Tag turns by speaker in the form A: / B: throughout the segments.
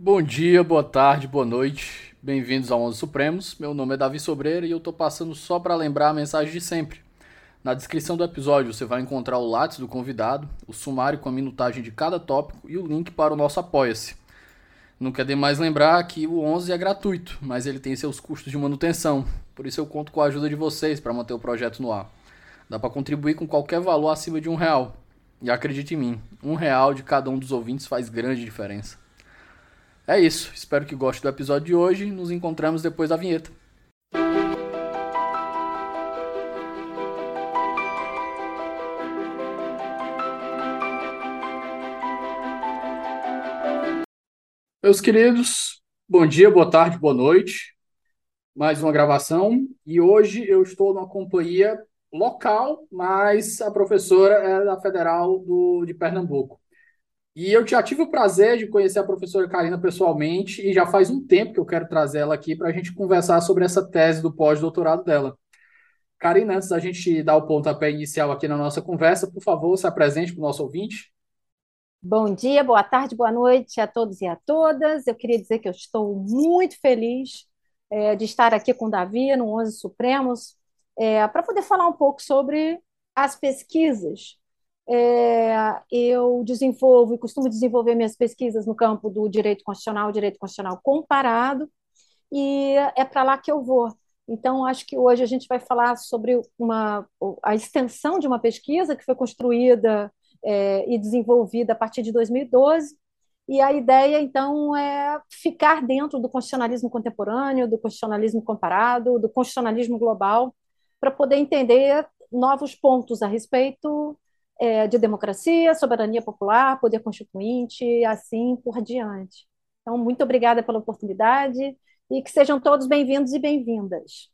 A: Bom dia, boa tarde, boa noite. Bem-vindos ao 11 Supremos. Meu nome é Davi Sobreira e eu tô passando só para lembrar a mensagem de sempre. Na descrição do episódio você vai encontrar o lápis do convidado, o sumário com a minutagem de cada tópico e o link para o nosso Apoia-se. Não quer mais lembrar que o 11 é gratuito, mas ele tem seus custos de manutenção. Por isso eu conto com a ajuda de vocês para manter o projeto no ar. Dá para contribuir com qualquer valor acima de um real. E acredite em mim, um real de cada um dos ouvintes faz grande diferença. É isso, espero que goste do episódio de hoje. Nos encontramos depois da vinheta. Meus queridos, bom dia, boa tarde, boa noite. Mais uma gravação e hoje eu estou numa companhia local, mas a professora é da Federal do, de Pernambuco. E eu já tive o prazer de conhecer a professora Karina pessoalmente, e já faz um tempo que eu quero trazer ela aqui para a gente conversar sobre essa tese do pós-doutorado dela. Karina, antes da gente dar o pontapé inicial aqui na nossa conversa, por favor, se apresente para o nosso ouvinte.
B: Bom dia, boa tarde, boa noite a todos e a todas. Eu queria dizer que eu estou muito feliz é, de estar aqui com o Davi no 11 Supremos, é, para poder falar um pouco sobre as pesquisas é, eu desenvolvo e costumo desenvolver minhas pesquisas no campo do direito constitucional, direito constitucional comparado, e é para lá que eu vou. Então, acho que hoje a gente vai falar sobre uma, a extensão de uma pesquisa que foi construída é, e desenvolvida a partir de 2012, e a ideia, então, é ficar dentro do constitucionalismo contemporâneo, do constitucionalismo comparado, do constitucionalismo global, para poder entender novos pontos a respeito é, de democracia, soberania popular, poder constituinte, e assim por diante. Então, muito obrigada pela oportunidade e que sejam todos bem-vindos e bem-vindas.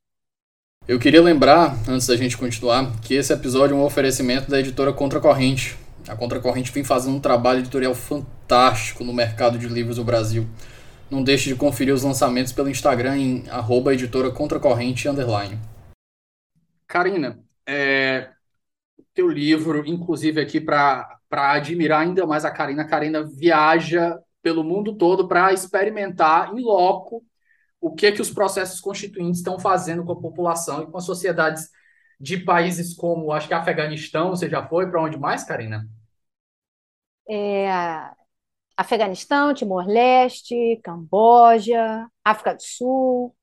A: Eu queria lembrar, antes da gente continuar, que esse episódio é um oferecimento da editora Contracorrente. A Contracorrente vem fazendo um trabalho editorial fantástico no mercado de livros do Brasil. Não deixe de conferir os lançamentos pelo Instagram em arroba editora Contracorrente underline. Karina, é, teu livro, inclusive aqui para admirar ainda mais a Karina. A Karina viaja pelo mundo todo para experimentar em loco o que que os processos constituintes estão fazendo com a população e com as sociedades de países como, acho que Afeganistão, você já foi para onde mais, Karina?
B: É, Afeganistão, Timor-Leste, Camboja, África do Sul.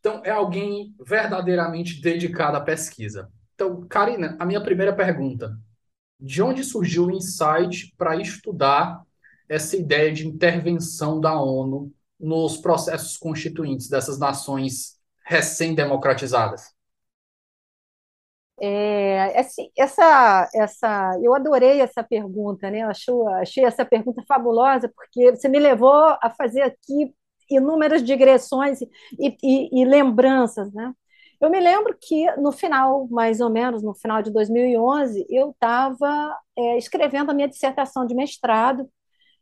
A: Então, é alguém verdadeiramente dedicado à pesquisa. Então, Karina, a minha primeira pergunta: de onde surgiu o insight para estudar essa ideia de intervenção da ONU nos processos constituintes dessas nações recém-democratizadas?
B: É, assim, essa, essa, eu adorei essa pergunta, né? Eu achei, achei essa pergunta fabulosa, porque você me levou a fazer aqui inúmeras digressões e, e, e lembranças, né? Eu me lembro que no final, mais ou menos, no final de 2011, eu estava é, escrevendo a minha dissertação de mestrado.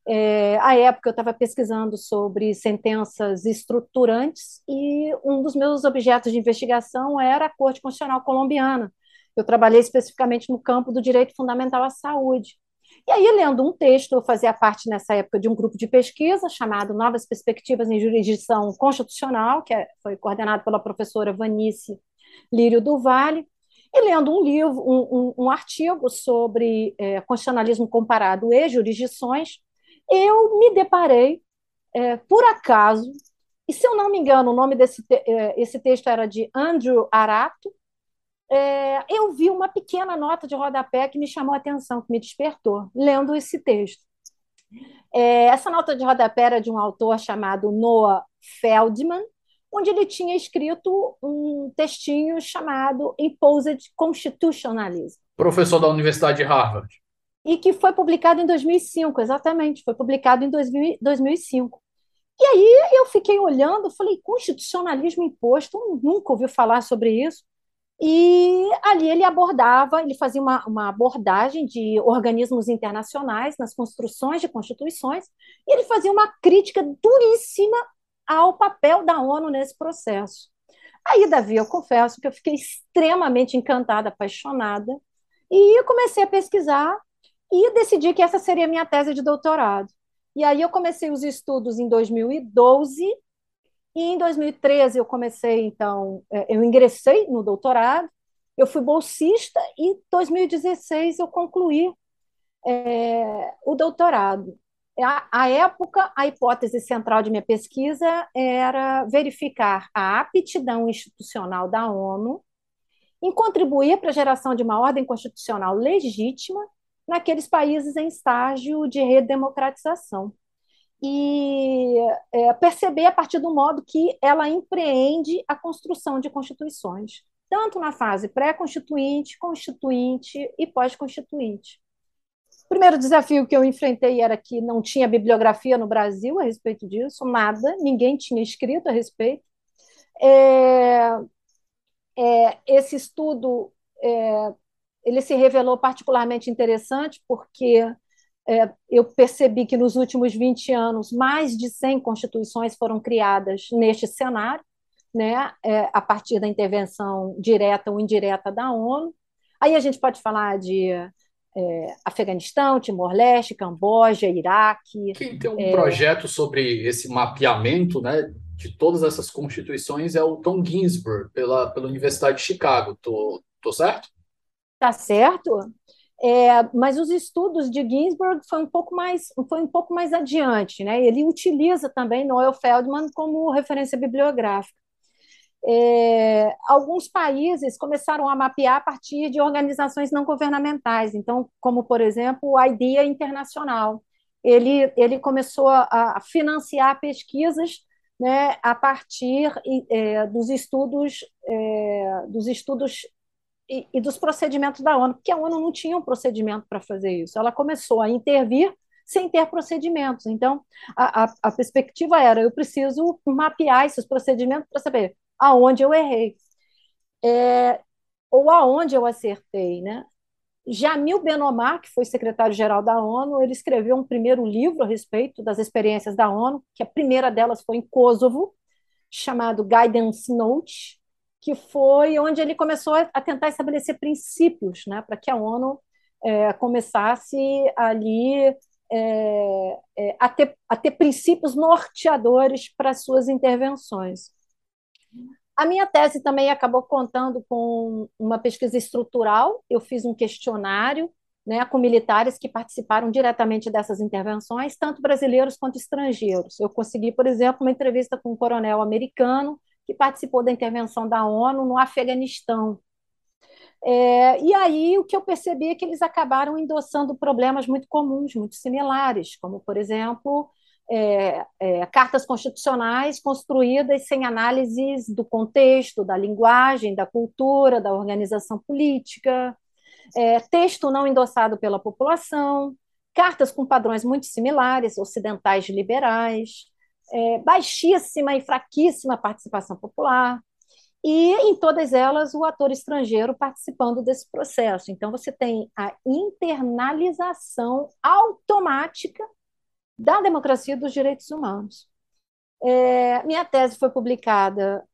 B: É, à época, eu estava pesquisando sobre sentenças estruturantes e um dos meus objetos de investigação era a Corte Constitucional Colombiana. Eu trabalhei especificamente no campo do direito fundamental à saúde. E aí, lendo um texto, eu fazia parte nessa época de um grupo de pesquisa chamado Novas Perspectivas em Jurisdição Constitucional, que é, foi coordenado pela professora Vanice Lírio do Vale, e lendo um livro, um, um, um artigo sobre é, constitucionalismo comparado e jurisdições, eu me deparei, é, por acaso, e se eu não me engano, o nome desse te é, esse texto era de Andrew Arato, é, eu vi uma pequena nota de rodapé que me chamou a atenção, que me despertou, lendo esse texto. É, essa nota de rodapé era de um autor chamado Noah Feldman, onde ele tinha escrito um textinho chamado Imposed Constitutionalism.
A: Professor da Universidade de Harvard.
B: E que foi publicado em 2005, exatamente, foi publicado em 2000, 2005. E aí eu fiquei olhando, falei, constitucionalismo imposto, nunca ouvi falar sobre isso. E ali ele abordava, ele fazia uma, uma abordagem de organismos internacionais nas construções de constituições, e ele fazia uma crítica duríssima ao papel da ONU nesse processo. Aí, Davi, eu confesso que eu fiquei extremamente encantada, apaixonada, e comecei a pesquisar e decidi que essa seria a minha tese de doutorado. E aí eu comecei os estudos em 2012 e em 2013 eu comecei, então, é, eu ingressei no doutorado, eu fui bolsista e em 2016 eu concluí é, o doutorado. A época, a hipótese central de minha pesquisa era verificar a aptidão institucional da ONU em contribuir para a geração de uma ordem constitucional legítima naqueles países em estágio de redemocratização. E é, perceber a partir do modo que ela empreende a construção de constituições, tanto na fase pré-constituinte, constituinte e pós-constituinte. O primeiro desafio que eu enfrentei era que não tinha bibliografia no Brasil a respeito disso, nada, ninguém tinha escrito a respeito. É, é, esse estudo é, ele se revelou particularmente interessante porque é, eu percebi que nos últimos 20 anos mais de 100 constituições foram criadas neste cenário, né, é, a partir da intervenção direta ou indireta da ONU. Aí a gente pode falar de é, Afeganistão, Timor-Leste, Camboja, Iraque.
A: Quem tem um é... projeto sobre esse mapeamento né, de todas essas constituições é o Tom Ginsburg, pela, pela Universidade de Chicago. Tô, tô certo?
B: Tá certo. É, mas os estudos de Ginsburg foi um pouco mais foi um pouco mais adiante, né? Ele utiliza também Noel Feldman como referência bibliográfica. É, alguns países começaram a mapear a partir de organizações não governamentais, então, como, por exemplo, o IDEA Internacional. Ele, ele começou a, financiar pesquisas né, a partir é, dos estudos, é, dos estudos e, e, dos procedimentos da ONU, porque a ONU não tinha um procedimento para fazer isso. Ela começou a intervir sem ter procedimentos. Então, a, a, a perspectiva era: eu preciso mapear esses procedimentos para saber aonde eu errei. É, ou aonde eu acertei, né? Jamil Benomar, que foi secretário-geral da ONU, ele escreveu um primeiro livro a respeito das experiências da ONU, que a primeira delas foi em Kosovo, chamado Guidance Note, que foi onde ele começou a tentar estabelecer princípios né, para que a ONU é, começasse ali é, é, a, ter, a ter princípios norteadores para suas intervenções. A minha tese também acabou contando com uma pesquisa estrutural. Eu fiz um questionário né, com militares que participaram diretamente dessas intervenções, tanto brasileiros quanto estrangeiros. Eu consegui, por exemplo, uma entrevista com um coronel americano que participou da intervenção da ONU no Afeganistão. É, e aí o que eu percebi é que eles acabaram endossando problemas muito comuns, muito similares, como, por exemplo, é, é, cartas constitucionais construídas sem análises do contexto, da linguagem, da cultura, da organização política, é, texto não endossado pela população, cartas com padrões muito similares, ocidentais liberais, é, baixíssima e fraquíssima participação popular, e em todas elas o ator estrangeiro participando desse processo. Então, você tem a internalização automática da democracia e dos direitos humanos. É, minha tese foi publicada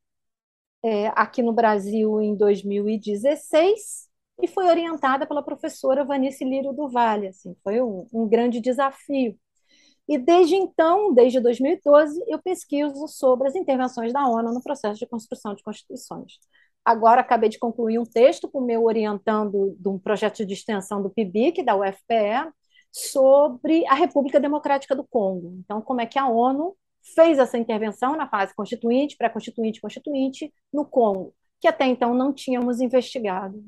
B: é, aqui no Brasil em 2016 e foi orientada pela professora Vanice Lírio do Vale. Assim, foi um, um grande desafio. E desde então, desde 2012, eu pesquiso sobre as intervenções da ONU no processo de construção de constituições. Agora acabei de concluir um texto com o meu orientando de um projeto de extensão do PIBIC, da UFPE, sobre a República Democrática do Congo. Então, como é que a ONU fez essa intervenção na fase constituinte, pré-constituinte, constituinte, no Congo, que até então não tínhamos investigado.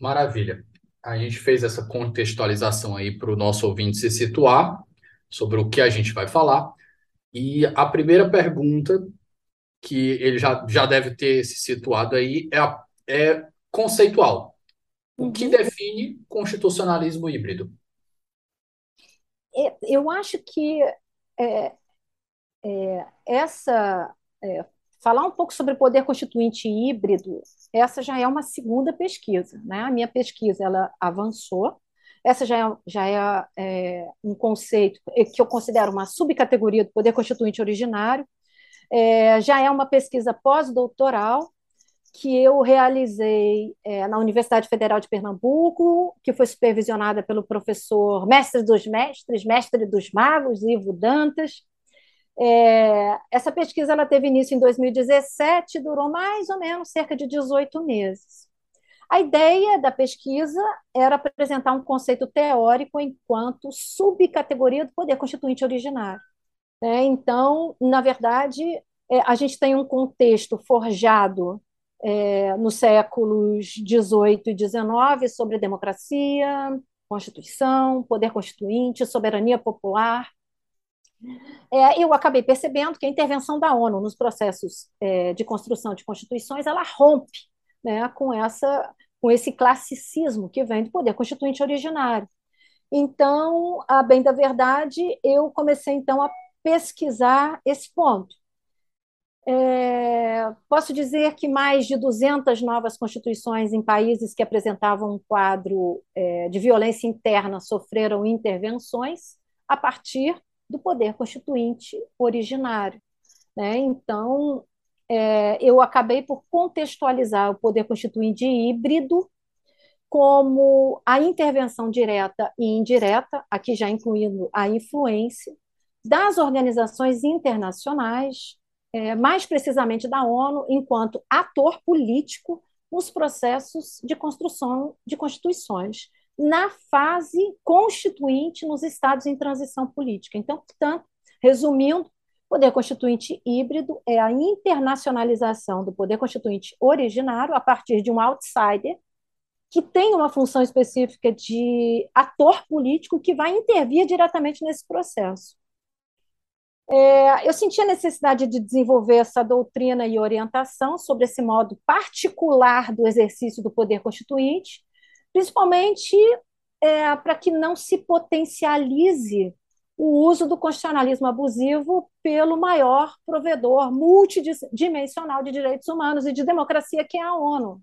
A: Maravilha. A gente fez essa contextualização aí para o nosso ouvinte se situar sobre o que a gente vai falar. E a primeira pergunta que ele já, já deve ter se situado aí é, é conceitual. O que uhum. define constitucionalismo híbrido?
B: É, eu acho que é, é, essa é, falar um pouco sobre poder constituinte híbrido, essa já é uma segunda pesquisa, né? A minha pesquisa ela avançou. Essa já é, já é, é um conceito que eu considero uma subcategoria do poder constituinte originário. É, já é uma pesquisa pós-doutoral que eu realizei é, na Universidade Federal de Pernambuco, que foi supervisionada pelo professor mestre dos mestres, mestre dos magos, Ivo Dantas. É, essa pesquisa ela teve início em 2017, durou mais ou menos cerca de 18 meses. A ideia da pesquisa era apresentar um conceito teórico enquanto subcategoria do poder constituinte originário. É, então, na verdade, é, a gente tem um contexto forjado é, nos séculos XVIII e XIX sobre democracia, Constituição, poder constituinte, soberania popular. É, eu acabei percebendo que a intervenção da ONU nos processos é, de construção de constituições ela rompe né, com, essa, com esse classicismo que vem do poder constituinte originário. Então, a bem da verdade, eu comecei então a pesquisar esse ponto. É, posso dizer que mais de 200 novas constituições em países que apresentavam um quadro é, de violência interna sofreram intervenções a partir do poder constituinte originário. Né? Então, é, eu acabei por contextualizar o poder constituinte híbrido como a intervenção direta e indireta, aqui já incluindo a influência, das organizações internacionais é, mais precisamente da ONU, enquanto ator político nos processos de construção de constituições, na fase constituinte nos estados em transição política. Então, portanto, resumindo, poder constituinte híbrido é a internacionalização do poder constituinte originário a partir de um outsider que tem uma função específica de ator político que vai intervir diretamente nesse processo. É, eu senti a necessidade de desenvolver essa doutrina e orientação sobre esse modo particular do exercício do poder constituinte, principalmente é, para que não se potencialize o uso do constitucionalismo abusivo pelo maior provedor multidimensional de direitos humanos e de democracia, que é a ONU.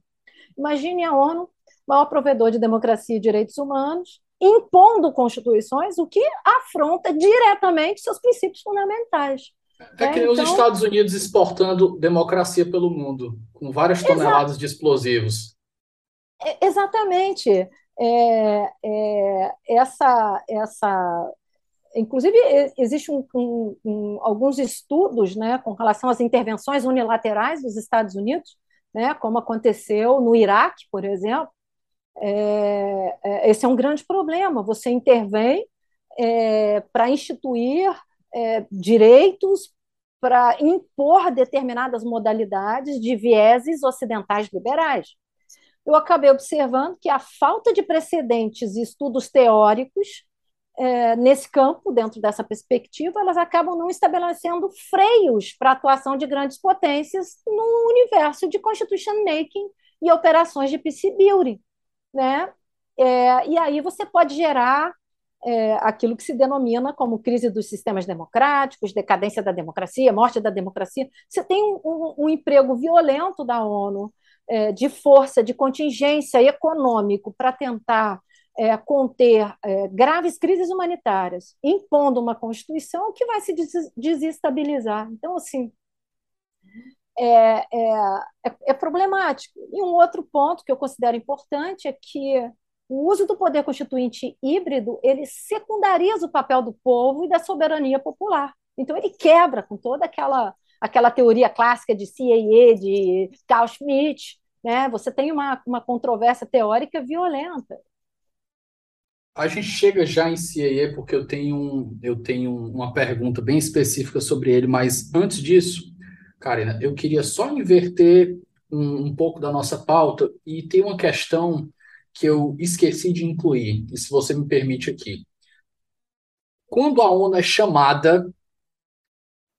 B: Imagine a ONU, maior provedor de democracia e direitos humanos, impondo constituições, o que afronta diretamente seus princípios fundamentais.
A: É que então, os Estados Unidos exportando democracia pelo mundo, com várias toneladas de explosivos.
B: É, exatamente. É, é, essa, essa, inclusive, existe um, um, um, alguns estudos né, com relação às intervenções unilaterais dos Estados Unidos, né, como aconteceu no Iraque, por exemplo, é, é, esse é um grande problema. Você intervém é, para instituir é, direitos, para impor determinadas modalidades de vieses ocidentais liberais. Eu acabei observando que a falta de precedentes e estudos teóricos é, nesse campo, dentro dessa perspectiva, elas acabam não estabelecendo freios para a atuação de grandes potências no universo de constitution making e operações de peace building né? É, e aí você pode gerar é, aquilo que se denomina como crise dos sistemas democráticos, decadência da democracia, morte da democracia. Você tem um, um, um emprego violento da ONU de força, de contingência econômico para tentar é, conter é, graves crises humanitárias, impondo uma constituição que vai se des desestabilizar. Então, assim, é, é, é, é, problemático. E um outro ponto que eu considero importante é que o uso do poder constituinte híbrido ele secundariza o papel do povo e da soberania popular. Então ele quebra com toda aquela aquela teoria clássica de CAE, de Carl Schmitt, né? Você tem uma, uma controvérsia teórica violenta.
A: A gente chega já em CAE porque eu tenho, eu tenho uma pergunta bem específica sobre ele, mas antes disso, Karina, eu queria só inverter um, um pouco da nossa pauta e tem uma questão que eu esqueci de incluir, e se você me permite aqui. Quando a ONU é chamada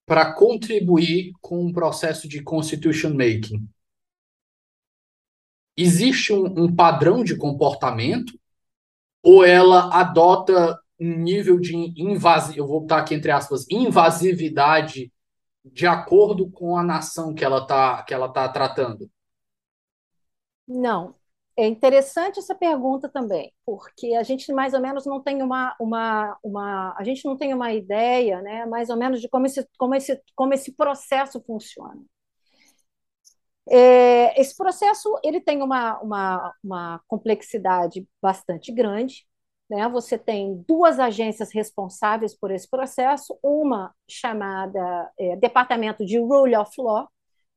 A: para contribuir com um processo de constitution making, existe um, um, padrão de comportamento ou ela adota um nível de invasividade, eu vou botar aqui entre aspas, invasividade de acordo com a nação que ela está que ela tá tratando?
B: Não. É interessante essa pergunta também, porque a gente mais ou menos não tem uma, uma, uma a gente não tem uma ideia, né, mais ou menos de como esse, como esse, como esse processo funciona. É, esse processo ele tem uma, uma, uma complexidade bastante grande. Né? Você tem duas agências responsáveis por esse processo, uma chamada é, Departamento de Rule of Law.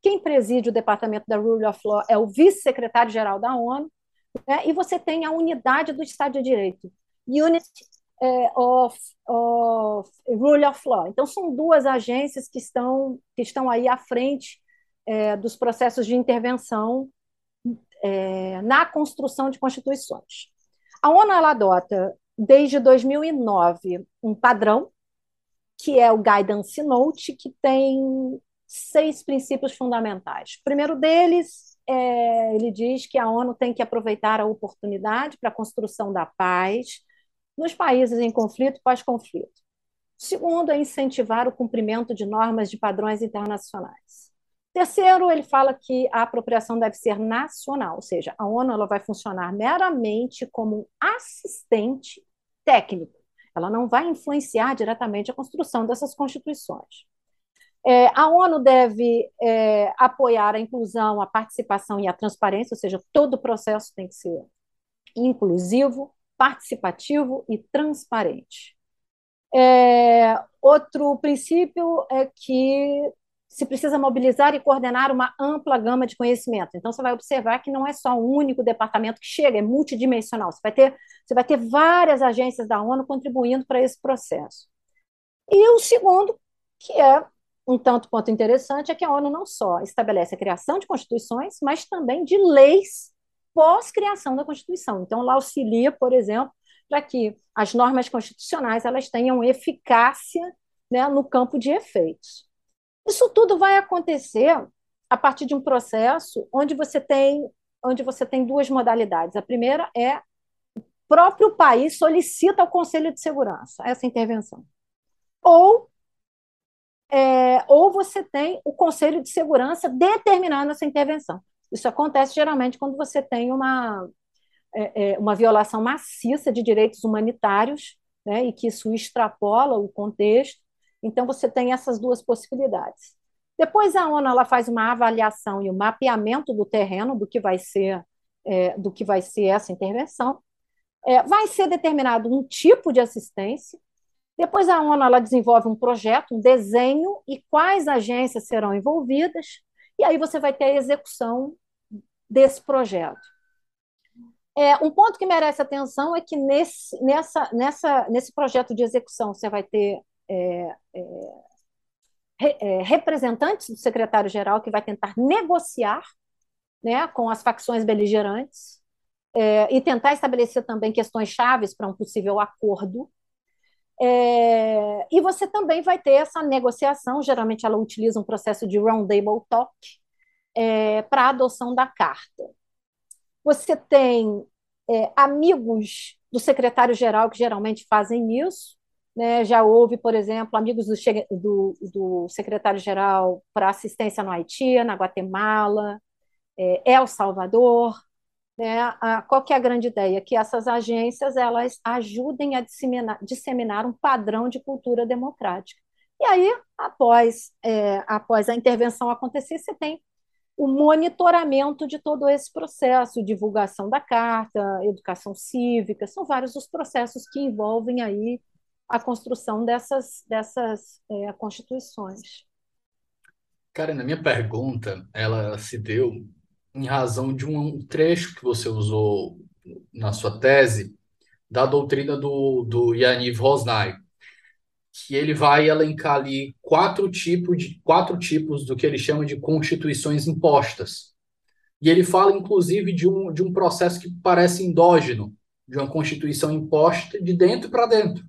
B: Quem preside o Departamento da Rule of Law é o vice-secretário-geral da ONU, né? e você tem a unidade do Estado de Direito, Unit é, of, of Rule of Law. Então, são duas agências que estão, que estão aí à frente é, dos processos de intervenção é, na construção de constituições. A ONU adota, desde 2009, um padrão, que é o Guidance Note, que tem seis princípios fundamentais. O primeiro deles, é, ele diz que a ONU tem que aproveitar a oportunidade para a construção da paz nos países em conflito e pós-conflito. Segundo é incentivar o cumprimento de normas de padrões internacionais. Terceiro, ele fala que a apropriação deve ser nacional, ou seja, a ONU ela vai funcionar meramente como um assistente técnico. Ela não vai influenciar diretamente a construção dessas constituições. É, a ONU deve é, apoiar a inclusão, a participação e a transparência, ou seja, todo o processo tem que ser inclusivo, participativo e transparente. É, outro princípio é que se precisa mobilizar e coordenar uma ampla gama de conhecimento. Então, você vai observar que não é só um único departamento que chega, é multidimensional. Você vai ter, você vai ter várias agências da ONU contribuindo para esse processo. E o segundo, que é um tanto quanto interessante, é que a ONU não só estabelece a criação de constituições, mas também de leis pós-criação da Constituição. Então, ela auxilia, por exemplo, para que as normas constitucionais elas tenham eficácia né, no campo de efeitos. Isso tudo vai acontecer a partir de um processo onde você tem, onde você tem duas modalidades. A primeira é o próprio país solicita ao Conselho de Segurança essa intervenção. Ou, é, ou você tem o Conselho de Segurança determinando essa intervenção. Isso acontece geralmente quando você tem uma, é, é uma violação maciça de direitos humanitários, né, e que isso extrapola o contexto, então, você tem essas duas possibilidades. Depois, a ONU ela faz uma avaliação e um mapeamento do terreno do que vai ser, é, do que vai ser essa intervenção. É, vai ser determinado um tipo de assistência. Depois, a ONU ela desenvolve um projeto, um desenho e quais agências serão envolvidas. E aí você vai ter a execução desse projeto. É, um ponto que merece atenção é que nesse, nessa, nessa, nesse projeto de execução você vai ter é, é, é, representantes do secretário-geral que vai tentar negociar né, com as facções beligerantes é, e tentar estabelecer também questões chaves para um possível acordo. É, e você também vai ter essa negociação, geralmente ela utiliza um processo de roundtable talk é, para a adoção da carta. Você tem amigos do secretário-geral que geralmente fazem isso, né, já houve, por exemplo, amigos do, do, do secretário-geral para assistência no Haiti, na Guatemala, é, El Salvador. Né, a, qual que é a grande ideia? Que essas agências elas ajudem a disseminar, disseminar um padrão de cultura democrática. E aí, após, é, após a intervenção acontecer, você tem o monitoramento de todo esse processo, divulgação da carta, educação cívica, são vários os processos que envolvem aí a construção dessas, dessas é, constituições.
A: Karen, a minha pergunta, ela se deu em razão de um trecho que você usou na sua tese da doutrina do, do Yaniv Rosnay, que ele vai elencar ali quatro tipos de quatro tipos do que ele chama de constituições impostas. E ele fala, inclusive, de um, de um processo que parece endógeno, de uma constituição imposta de dentro para dentro.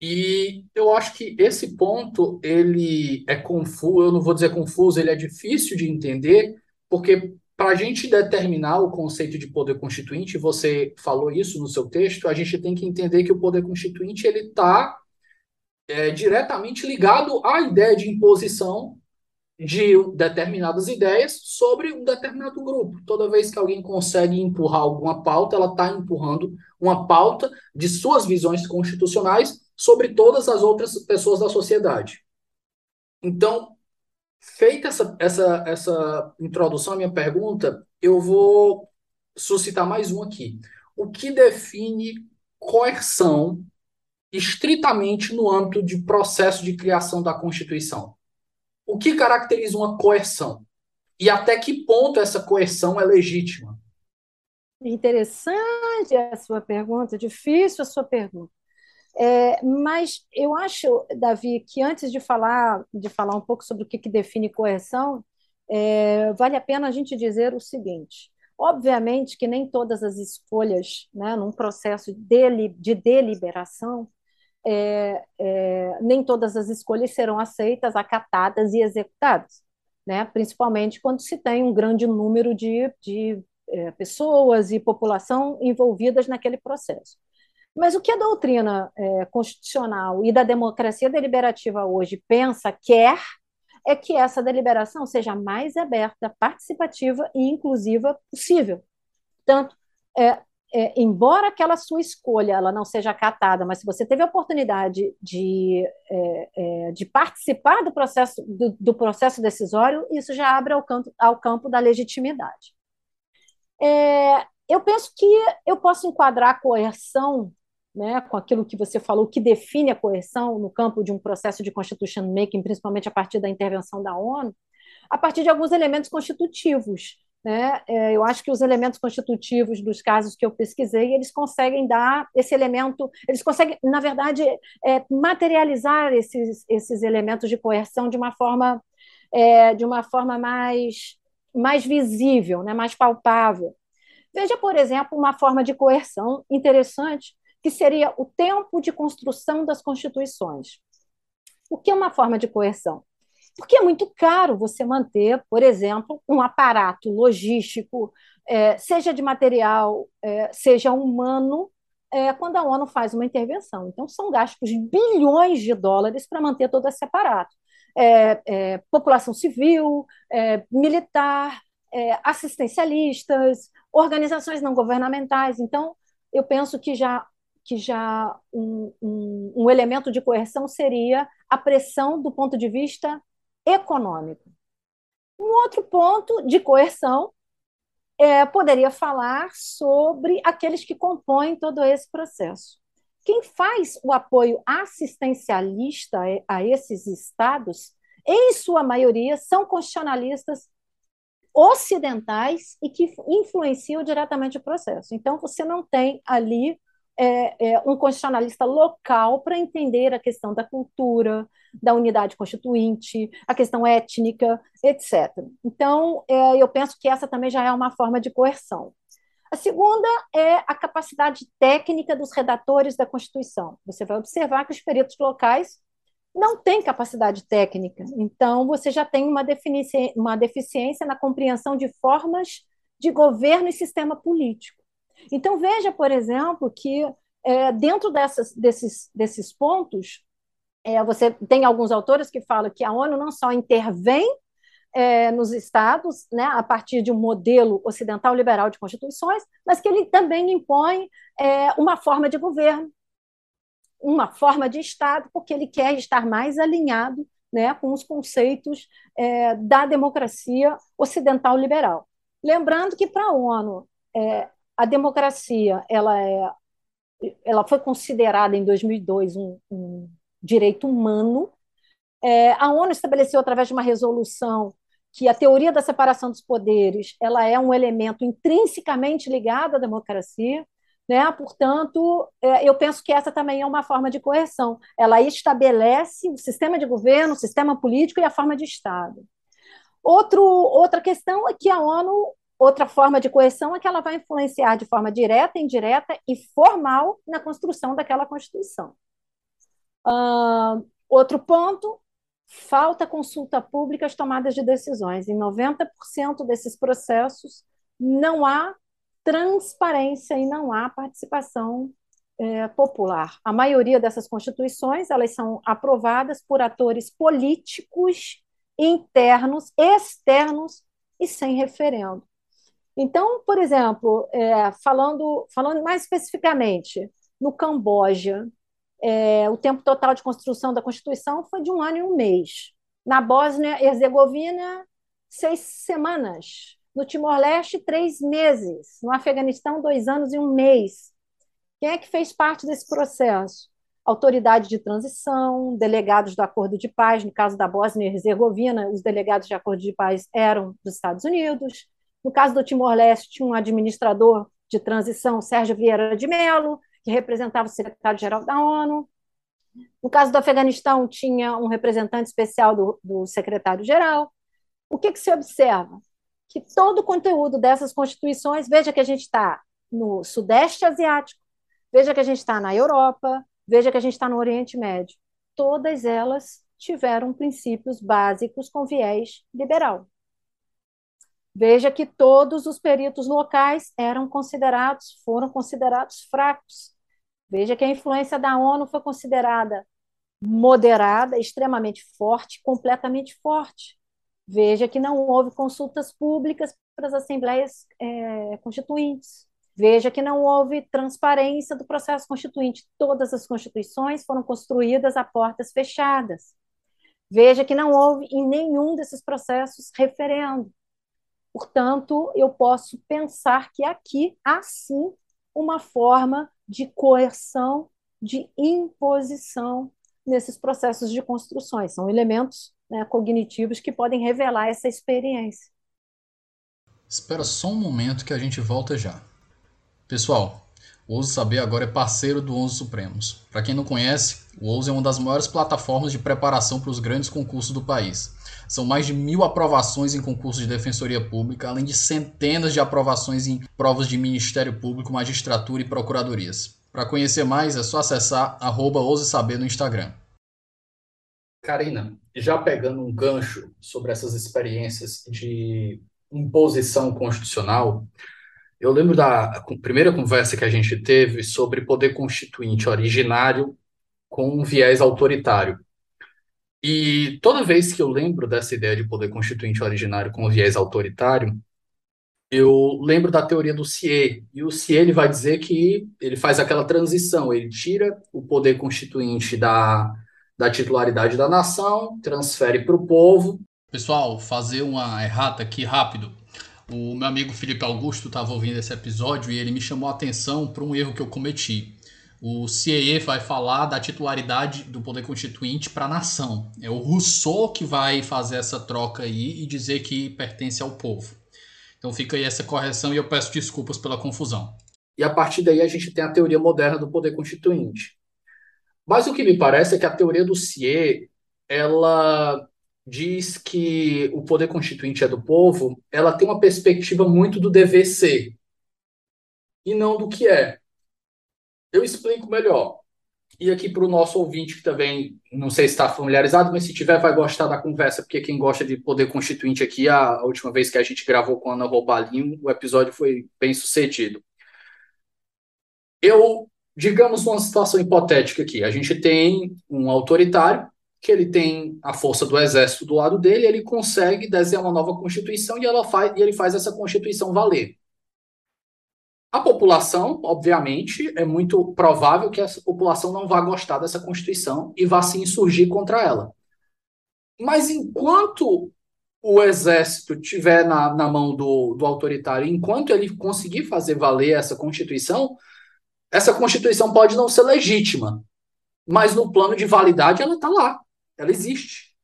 A: E eu acho que esse ponto ele é confuso, eu não vou dizer confuso, ele é difícil de entender, porque para a gente determinar o conceito de poder constituinte, você falou isso no seu texto, a gente tem que entender que o poder constituinte ele está é, diretamente ligado à ideia de imposição de determinadas ideias sobre um determinado grupo. Toda vez que alguém consegue empurrar alguma pauta, ela está empurrando uma pauta de suas visões constitucionais sobre todas as outras pessoas da sociedade. Então, Feita essa, essa, essa introdução à minha pergunta, eu vou suscitar mais um aqui. O que define coerção estritamente no âmbito de processo de criação da Constituição? O que caracteriza uma coerção? E até que ponto essa coerção é legítima?
B: Interessante a sua pergunta, difícil a sua pergunta. É, mas eu acho, Davi, que antes de falar, de falar um pouco sobre o que, que define coerção, é, vale a pena a gente dizer o seguinte: obviamente que nem todas as escolhas, né, num processo de, de deliberação, é, é, nem todas as escolhas serão aceitas, acatadas e executadas, né, principalmente quando se tem um grande número de, de é, pessoas e população envolvidas naquele processo. Mas o que a doutrina é, constitucional e da democracia deliberativa hoje pensa, quer, é que essa deliberação seja mais aberta, participativa e inclusiva possível. Tanto, é, é, embora aquela sua escolha ela não seja acatada, mas se você teve a oportunidade de, é, é, de participar do processo, do, do, processo decisório, isso já abre ao campo, ao campo da legitimidade. É, eu penso que eu posso enquadrar a coerção né, com aquilo que você falou, que define a coerção no campo de um processo de constitution making, principalmente a partir da intervenção da ONU, a partir de alguns elementos constitutivos. Né? É, eu acho que os elementos constitutivos dos casos que eu pesquisei, eles conseguem dar esse elemento, eles conseguem, na verdade, é, materializar esses, esses elementos de coerção de uma forma, é, de uma forma mais, mais visível, né? mais palpável. Veja, por exemplo, uma forma de coerção interessante que seria o tempo de construção das constituições. O que é uma forma de coerção? Porque é muito caro você manter, por exemplo, um aparato logístico, é, seja de material, é, seja humano, é, quando a ONU faz uma intervenção. Então, são gastos bilhões de dólares para manter todo esse aparato. É, é, população civil, é, militar, assistencialistas, organizações não governamentais. Então, eu penso que já que já um, um, um elemento de coerção seria a pressão do ponto de vista econômico. Um outro ponto de coerção é, poderia falar sobre aqueles que compõem todo esse processo. Quem faz o apoio assistencialista a esses estados, em sua maioria, são constitucionalistas ocidentais e que influenciam diretamente o processo. Então, você não tem ali é, é, um constitucionalista local para entender a questão da cultura, da unidade constituinte, a questão étnica, etc. Então, é, eu penso que essa também já é uma forma de coerção. A segunda é a capacidade técnica dos redatores da Constituição. Você vai observar que os peritos locais não têm capacidade técnica, então você já tem uma, uma deficiência na compreensão de formas de governo e sistema político. Então, veja, por exemplo, que é, dentro dessas, desses, desses pontos, é, você tem alguns autores que falam que a ONU não só intervém é, nos estados, né, a partir de um modelo ocidental liberal de constituições, mas que ele também impõe é, uma forma de governo, uma forma de Estado, porque ele quer estar mais alinhado né, com os conceitos é, da democracia ocidental liberal. Lembrando que para a ONU é, a democracia ela, é, ela foi considerada em 2002 um, um direito humano. É, a ONU estabeleceu através de uma resolução que a teoria da separação dos poderes ela é um elemento intrinsecamente ligado à democracia. Né? Portanto, é, eu penso que essa também é uma forma de coerção. Ela estabelece o sistema de governo, o sistema político e a forma de Estado. Outro, outra questão é que a ONU Outra forma de coerção é que ela vai influenciar de forma direta, indireta e formal na construção daquela Constituição. Uh, outro ponto, falta consulta pública às tomadas de decisões. Em 90% desses processos não há transparência e não há participação é, popular. A maioria dessas constituições elas são aprovadas por atores políticos internos, externos e sem referendo. Então, por exemplo, é, falando, falando mais especificamente, no Camboja, é, o tempo total de construção da Constituição foi de um ano e um mês. Na Bósnia-Herzegovina, seis semanas. No Timor-Leste, três meses. No Afeganistão, dois anos e um mês. Quem é que fez parte desse processo? Autoridade de transição, delegados do Acordo de Paz, no caso da Bósnia e Herzegovina, os delegados de Acordo de Paz eram dos Estados Unidos. No caso do Timor-Leste, tinha um administrador de transição, Sérgio Vieira de Mello, que representava o secretário-geral da ONU. No caso do Afeganistão, tinha um representante especial do, do secretário-geral. O que, que se observa? Que todo o conteúdo dessas constituições, veja que a gente está no Sudeste Asiático, veja que a gente está na Europa, veja que a gente está no Oriente Médio. Todas elas tiveram princípios básicos com viés liberal. Veja que todos os peritos locais eram considerados, foram considerados fracos. Veja que a influência da ONU foi considerada moderada, extremamente forte, completamente forte. Veja que não houve consultas públicas para as assembleias é, constituintes. Veja que não houve transparência do processo constituinte. Todas as constituições foram construídas a portas fechadas. Veja que não houve em nenhum desses processos referendo. Portanto, eu posso pensar que aqui há sim uma forma de coerção, de imposição nesses processos de construções. São elementos né, cognitivos que podem revelar essa experiência.
A: Espera só um momento que a gente volta já. Pessoal, o Ouse Saber agora é parceiro do Onze Supremos. Para quem não conhece, o Ouse é uma das maiores plataformas de preparação para os grandes concursos do país. São mais de mil aprovações em concursos de defensoria pública, além de centenas de aprovações em provas de Ministério Público, magistratura e procuradorias. Para conhecer mais, é só acessar arroba Saber no Instagram. Karina, já pegando um gancho sobre essas experiências de imposição constitucional, eu lembro da primeira conversa que a gente teve sobre poder constituinte originário com um viés autoritário. E toda vez que eu lembro dessa ideia de poder constituinte originário com viés autoritário, eu lembro da teoria do CIE. E o CIE ele vai dizer que ele faz aquela transição, ele tira o poder constituinte da, da titularidade da nação, transfere para o povo. Pessoal, fazer uma errata aqui rápido. O meu amigo Felipe Augusto estava ouvindo esse episódio e ele me chamou a atenção para um erro que eu cometi. O CEE vai falar da titularidade do poder constituinte para a nação. É o Rousseau que vai fazer essa troca aí e dizer que pertence ao povo. Então fica aí essa correção e eu peço desculpas pela confusão. E a partir daí a gente tem a teoria moderna do poder constituinte. Mas o que me parece é que a teoria do CIE, ela diz que o poder constituinte é do povo, ela tem uma perspectiva muito do dever ser e não do que é. Eu explico melhor. E aqui para o nosso ouvinte que também não sei se está familiarizado, mas se tiver vai gostar da conversa, porque quem gosta de poder constituinte aqui, a, última vez que a gente gravou com a Ana Robalinho, o episódio foi bem sucedido. Eu, digamos uma situação hipotética aqui, a gente tem um autoritário que ele tem a força do exército do lado dele, ele consegue desenhar uma nova constituição e, ela faz, e ele faz essa constituição valer. A população, obviamente, é muito provável que essa população não vá gostar dessa Constituição e vá se insurgir contra ela. Mas enquanto o exército tiver na, na mão do, do autoritário, enquanto ele conseguir fazer valer essa Constituição, essa Constituição pode não ser legítima, mas no plano de validade ela está lá, ela existe.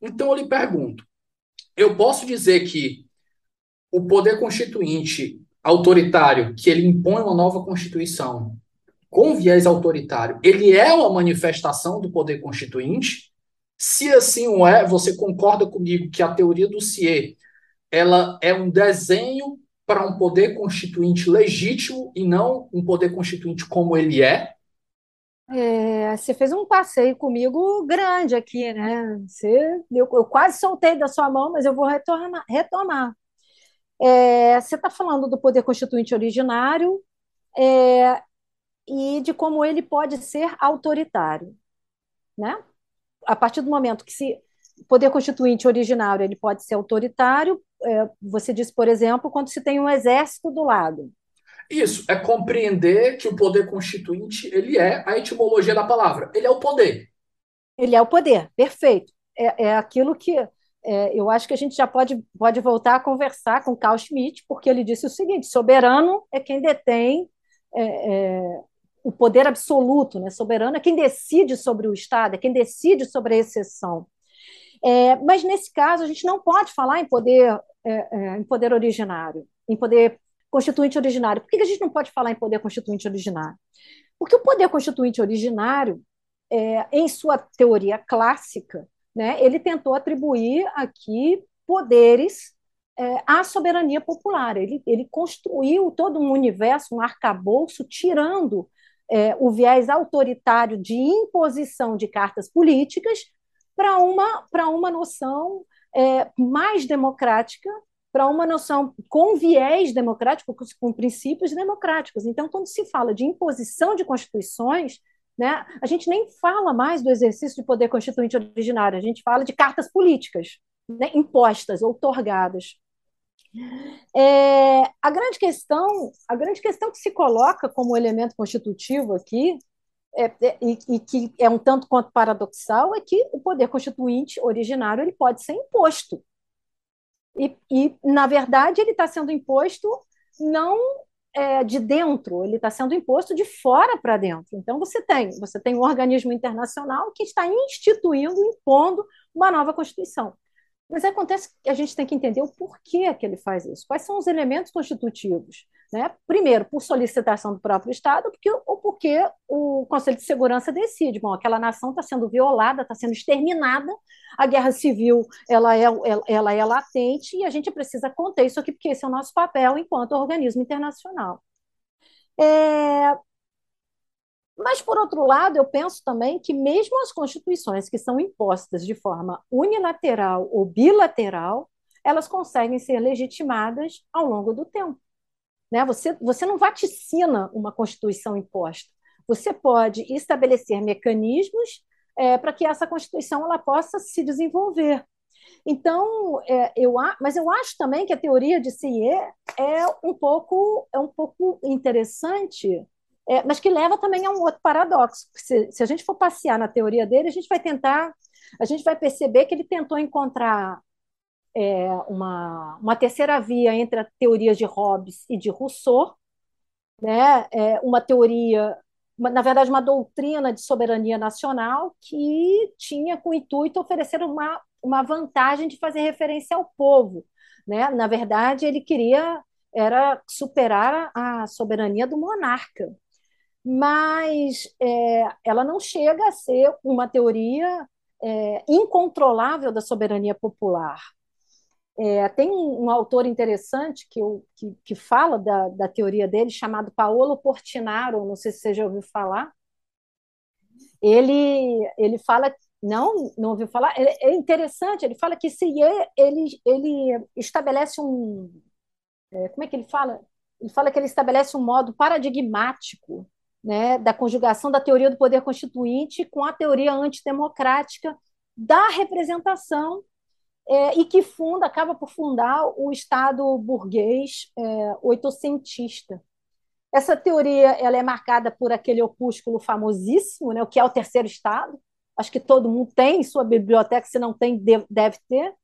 A: Então eu lhe pergunto: eu posso dizer que o poder constituinte autoritário, que ele impõe uma nova constituição com viés autoritário, ele é uma manifestação do poder constituinte? Se assim o é, você concorda comigo que a teoria do CIE ela é um desenho para um poder constituinte legítimo e não um poder constituinte como ele é?
B: É, você fez um passeio comigo grande aqui, né? Você, eu, eu, quase soltei da sua mão, mas eu vou retornar, retomar. É, você está falando do poder constituinte originário é, e de como ele pode ser autoritário, né? A partir do momento que se poder constituinte originário ele pode ser autoritário, é, você diz, por exemplo, quando se tem um exército do lado.
A: Isso é compreender que o poder constituinte ele é a etimologia da palavra. Ele é o poder.
B: Ele é o poder, perfeito. é, é aquilo que é, eu acho que a gente já pode, pode voltar a conversar com Carl Schmitt, porque ele disse o seguinte: soberano é quem detém é, é, o poder absoluto, né? soberano é quem decide sobre o Estado, é quem decide sobre a exceção. É, mas nesse caso a gente não pode falar em poder, é, em poder originário, em poder constituinte originário. Por que a gente não pode falar em poder constituinte originário? Porque o poder constituinte originário, em sua teoria clássica, né, ele tentou atribuir aqui poderes é, à soberania popular. Ele, ele construiu todo um universo, um arcabouço, tirando é, o viés autoritário de imposição de cartas políticas para uma, uma noção é, mais democrática, para uma noção com viés democrático, com princípios democráticos. Então, quando se fala de imposição de constituições, né? A gente nem fala mais do exercício de poder constituinte originário, a gente fala de cartas políticas né, impostas, outorgadas. É, a grande questão, a grande questão que se coloca como elemento constitutivo aqui é, é, e, e, que é um tanto quanto paradoxal é que o poder constituinte originário ele pode ser imposto e, e na verdade ele está sendo imposto não é, de dentro, ele está sendo imposto de fora para dentro. Então você tem, você tem um organismo internacional que está instituindo, impondo uma nova constituição. Mas acontece que a gente tem que entender o porquê que ele faz isso, quais são os elementos constitutivos. Né? Primeiro, por solicitação do próprio Estado, porque, ou porque o Conselho de Segurança decide, bom, aquela nação está sendo violada, está sendo exterminada, a guerra civil ela é, ela é latente e a gente precisa conter isso aqui, porque esse é o nosso papel enquanto organismo internacional. É, mas, por outro lado, eu penso também que, mesmo as constituições que são impostas de forma unilateral ou bilateral, elas conseguem ser legitimadas ao longo do tempo. Né? Você, você não vaticina uma constituição imposta. Você pode estabelecer mecanismos é, para que essa constituição ela possa se desenvolver. Então, é, eu, mas eu acho também que a teoria de CIE é um pouco, é um pouco interessante é, mas que leva também a um outro paradoxo. Se, se a gente for passear na teoria dele, a gente vai tentar, a gente vai perceber que ele tentou encontrar é, uma, uma terceira via entre a teoria de Hobbes e de Rousseau, né? É, uma teoria, uma, na verdade, uma doutrina de soberania nacional que tinha com o intuito oferecer uma, uma vantagem de fazer referência ao povo. Né? Na verdade, ele queria era superar a soberania do monarca mas é, ela não chega a ser uma teoria é, incontrolável da soberania popular. É, tem um, um, autor interessante que, eu, que, que fala da, da, teoria dele, chamado Paolo Portinaro, não sei se você já ouviu falar. Ele, ele fala, não, não ouviu falar, é, é interessante, ele fala que se ele, ele estabelece um, é, como é que ele fala? Ele fala que ele estabelece um modo paradigmático né, da conjugação da teoria do poder constituinte com a teoria antidemocrática da representação é, e que funda, acaba por fundar o Estado burguês é, oitocentista. Essa teoria ela é marcada por aquele opúsculo famosíssimo, né, o que é o terceiro Estado, acho que todo mundo tem em sua biblioteca, se não tem, deve ter,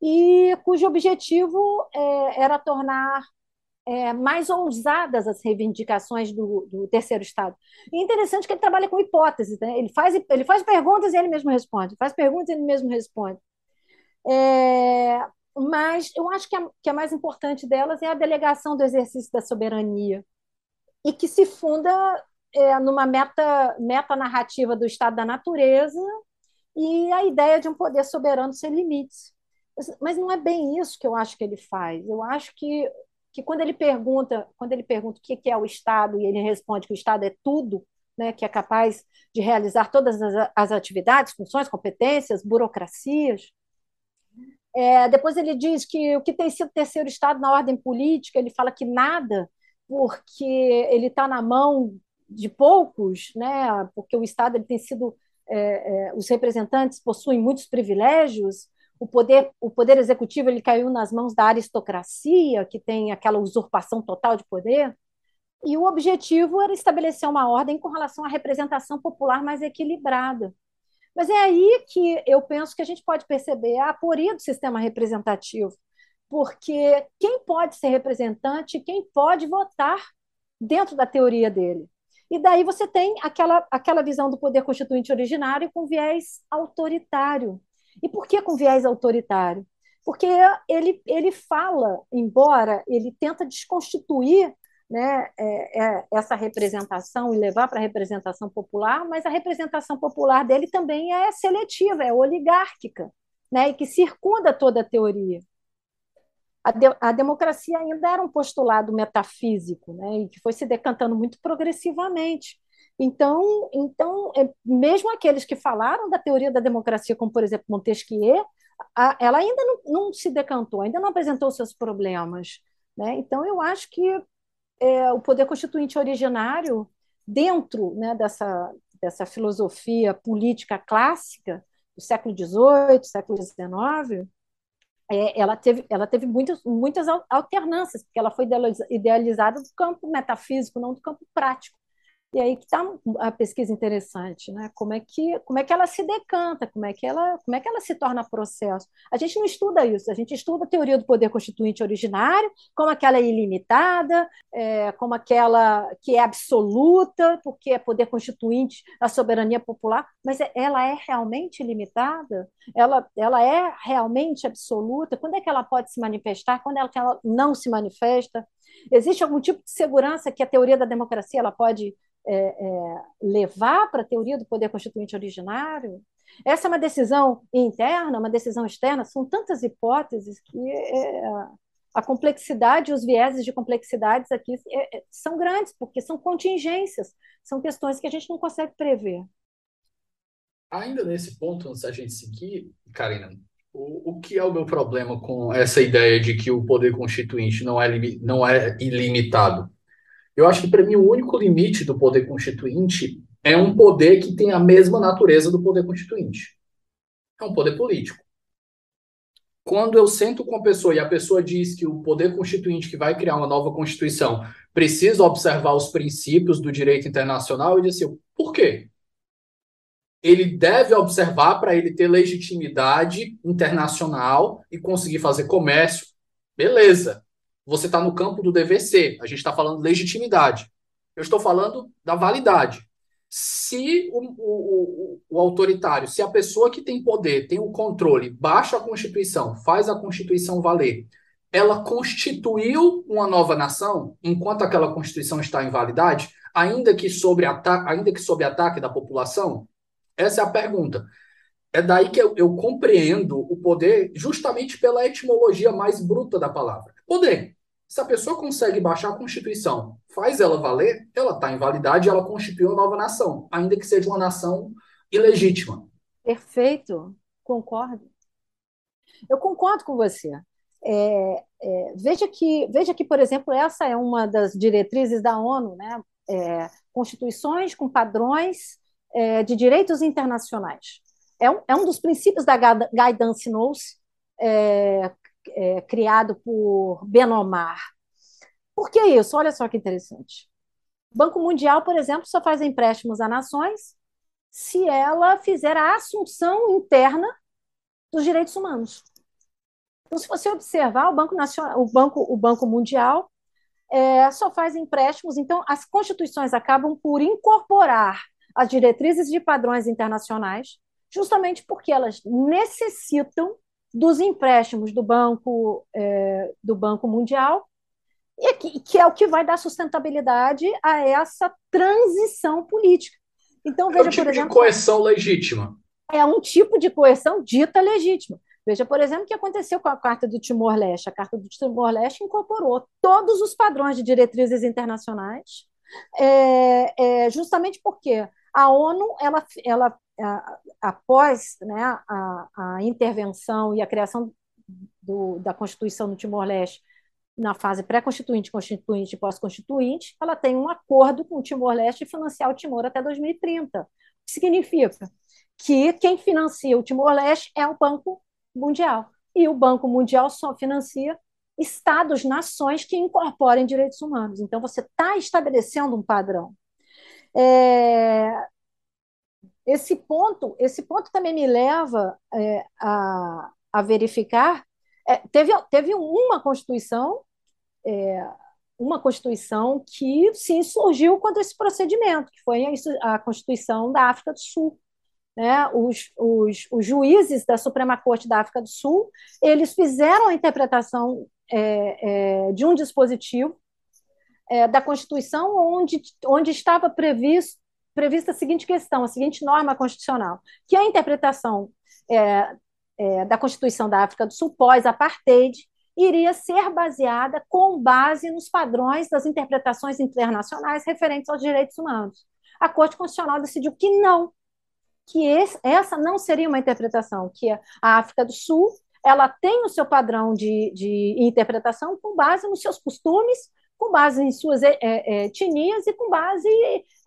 B: e cujo objetivo é, era tornar é, mais ousadas as reivindicações do, do, terceiro Estado. E é interessante que ele trabalha com hipóteses, né? ele, faz, ele faz perguntas e ele mesmo responde, faz perguntas e ele mesmo responde. É, mas eu acho que a, que a mais importante delas é a delegação do exercício da soberania, e que se funda é, numa meta, meta narrativa do estado da natureza e a ideia de um poder soberano sem limites. Mas, não é bem isso que eu acho que ele faz. Eu acho que que quando ele pergunta, quando ele pergunta o que é o Estado e ele responde que o Estado é tudo, né, que é capaz de realizar todas as, as atividades, funções, competências, burocracias. É, depois ele diz que o que tem sido terceiro Estado na ordem política, ele fala que nada, porque ele está na mão de poucos, né, porque o Estado ele tem sido, é, é, os representantes possuem muitos privilégios, o poder, o poder executivo ele caiu nas mãos da aristocracia, que tem aquela usurpação total de poder, e o objetivo era estabelecer uma ordem com relação à representação popular mais equilibrada. Mas é aí que eu penso que a gente pode perceber a aporia do sistema representativo, porque quem pode ser representante, quem pode votar dentro da teoria dele. E daí você tem aquela, aquela visão do poder constituinte originário com viés autoritário. E por que com viés autoritário? Porque ele, ele fala, embora ele tenta desconstituir né, é, é, essa representação e levar para a representação popular, mas a representação popular dele também é seletiva, é oligárquica, né, e que circunda toda a teoria. A, de, a democracia ainda era um postulado metafísico, né, e que foi se decantando muito progressivamente. Então, então é, mesmo aqueles que falaram da teoria da democracia, como por exemplo Montesquieu, a, ela ainda não, não, se decantou, ainda não apresentou seus problemas. Né? Então, eu acho que é, o poder constituinte originário, dentro né, dessa, dessa filosofia política clássica do século XVIII, século XIX, é, ela teve, ela teve muitas, muitas alternâncias, porque ela foi idealizada do campo metafísico, não do campo prático. E aí que está a pesquisa interessante, né? Como é que como é que ela se decanta, como é que ela como é que ela se torna processo? A gente não estuda isso, a gente estuda a teoria do poder constituinte originário, como aquela é ilimitada, é, como aquela que é absoluta, porque é poder constituinte a soberania popular, mas é, ela é realmente ilimitada? Ela ela é realmente absoluta? Quando é que ela pode se manifestar? Quando é que ela não se manifesta? Existe algum tipo de segurança que a teoria da democracia ela pode é, é, levar para a teoria do poder constituinte originário? Essa é uma decisão interna, uma decisão externa, são tantas hipóteses que é, a complexidade, os vieses de complexidades aqui é, é, são grandes, porque são contingências, são questões que a gente não consegue prever.
A: Ainda nesse ponto, antes da gente seguir, Karina, o, o que é o meu problema com essa ideia de que o poder constituinte não é, não é ilimitado? Eu acho que, para mim, o único limite do poder constituinte é um poder que tem a mesma natureza do poder constituinte. É um poder político. Quando eu sento com a pessoa e a pessoa diz que o poder constituinte que vai criar uma nova constituição precisa observar os princípios do direito internacional, eu disse assim, por quê? Ele deve observar para ele ter legitimidade internacional e conseguir fazer comércio. Beleza você está no campo do ser. A gente está falando de legitimidade. Eu estou falando da validade. Se o, o, o, autoritário, se a pessoa que tem poder, tem o controle, baixa a Constituição, faz a Constituição valer, ela constituiu uma nova nação enquanto aquela Constituição está em validade, ainda que sobre, ainda que sob ataque da população? Essa é a pergunta. É daí que eu, eu compreendo o poder justamente pela etimologia mais bruta da palavra. Poder. Se a pessoa consegue baixar a Constituição, faz ela valer, ela está em validade e ela constituiu uma nova nação, ainda que seja uma nação ilegítima.
B: Perfeito, concordo. Eu concordo com você. É, é, veja que, veja que, por exemplo, essa é uma das diretrizes da ONU, né? É, constituições com padrões é, de direitos internacionais. É um, é um dos princípios da Guidance Notes, é, é, criado por Benomar. Por que isso? Olha só que interessante. O Banco Mundial, por exemplo, só faz empréstimos a nações se ela fizer a assunção interna dos direitos humanos. Então, se você observar, o Banco, Nacional, o Banco, o Banco Mundial é, só faz empréstimos, então as constituições acabam por incorporar as diretrizes de padrões internacionais, justamente porque elas necessitam dos empréstimos do Banco, é, do Banco Mundial, e que, que, é o que vai dar sustentabilidade a essa transição política. Então, veja, é um
A: tipo
B: por exemplo.
A: de coerção legítima.
B: É um tipo de coerção dita legítima. Veja, por exemplo, o que aconteceu com a Carta do Timor-Leste. A Carta do Timor-Leste incorporou todos os padrões de diretrizes internacionais, é, é, justamente porque a ONU ela, ela após né, a, a, intervenção e a criação do, da Constituição do Timor-Leste na fase pré-constituinte, constituinte e pós-constituinte, ela tem um acordo com o Timor-Leste de financiar o Timor até 2030. O que significa? Que quem financia o Timor-Leste é o Banco Mundial. E o Banco Mundial só financia estados, nações que incorporem direitos humanos. Então, você está estabelecendo um padrão. É, esse ponto, esse ponto também me leva é, a, a verificar. É, teve, teve uma Constituição, é, uma Constituição que sim surgiu contra esse procedimento, que foi a, a Constituição da África do Sul. Né? Os, os, os, juízes da Suprema Corte da África do Sul eles fizeram a interpretação é, é, de um dispositivo é, da Constituição onde, onde estava previsto prevista a seguinte questão, a seguinte norma constitucional, que a interpretação é, é, da Constituição da África do Sul pós-apartheid iria ser baseada com base nos padrões das interpretações internacionais referentes aos direitos humanos. A Corte Constitucional decidiu que não, que esse, essa não seria uma interpretação, que a África do Sul ela tem o seu padrão de, de interpretação com base nos seus costumes, com base em suas é, é, etnias e com base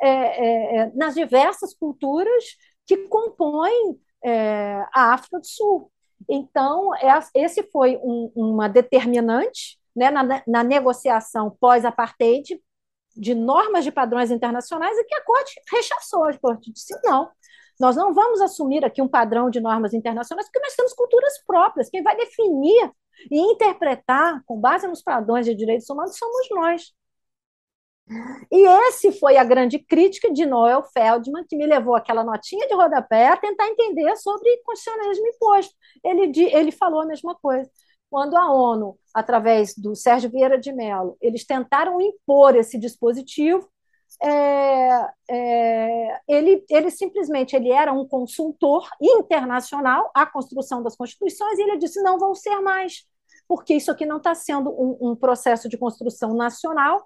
B: é, é, é nas diversas culturas que compõem é, a África do Sul. Então, esse foi um, uma determinante né, na, na negociação pós-apartheid de normas de padrões internacionais e que a Corte rechaçou. A Corte disse: não, nós não vamos assumir aqui um padrão de normas internacionais, porque nós temos culturas próprias. Quem vai definir e interpretar com base nos padrões de direitos humanos somos nós. E esse foi a grande crítica de Noel Feldman, que me levou aquela notinha de rodapé a tentar entender sobre constitucionalismo imposto. Ele, ele falou a mesma coisa. Quando a ONU, através do Sérgio Vieira de Mello, eles tentaram impor esse dispositivo, é, é, ele, ele simplesmente ele era um consultor internacional à construção das constituições e ele disse não vão ser mais porque isso aqui não está sendo um, um, processo de construção nacional,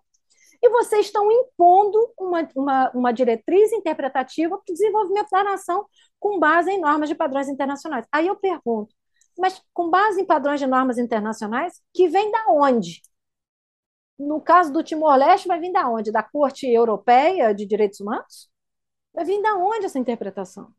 B: e vocês estão impondo uma, uma, uma diretriz interpretativa para o desenvolvimento da nação com base em normas de padrões internacionais. Aí eu pergunto, mas com base em padrões de normas internacionais, que vem da onde? No caso do Timor-Leste, vai vir da onde? Da Corte Europeia de Direitos Humanos? Vai vir da onde essa interpretação?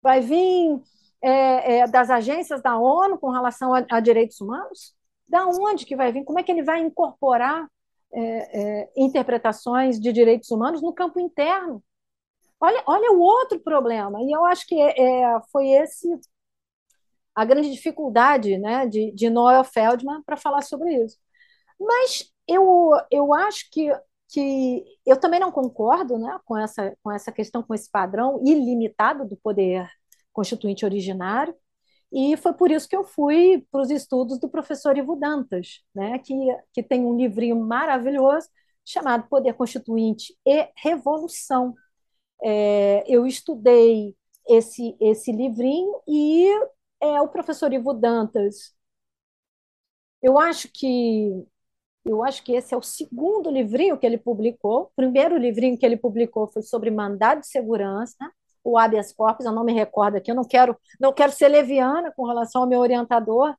B: Vai vir é, é, das agências da ONU com relação a, a direitos humanos? Da onde que vai vir? Como é que ele vai incorporar é, é, interpretações de direitos humanos no campo interno? Olha, olha o outro problema, e eu acho que é, é foi esse a grande dificuldade né, de, de Noel Feldman para falar sobre isso. Mas eu, eu acho que, que eu também não concordo né, com, essa, com essa questão, com esse padrão ilimitado do poder constituinte originário. E foi por isso que eu fui para os estudos do professor Ivo Dantas, né, que, que tem um livrinho maravilhoso chamado Poder Constituinte e Revolução. É, eu estudei esse, esse livrinho e é, o professor Ivo Dantas, eu acho que eu acho que esse é o segundo livrinho que ele publicou. O primeiro livrinho que ele publicou foi sobre mandado de segurança, o habeas corpus, eu não me recordo aqui, eu não quero, não quero ser leviana com relação ao meu orientador,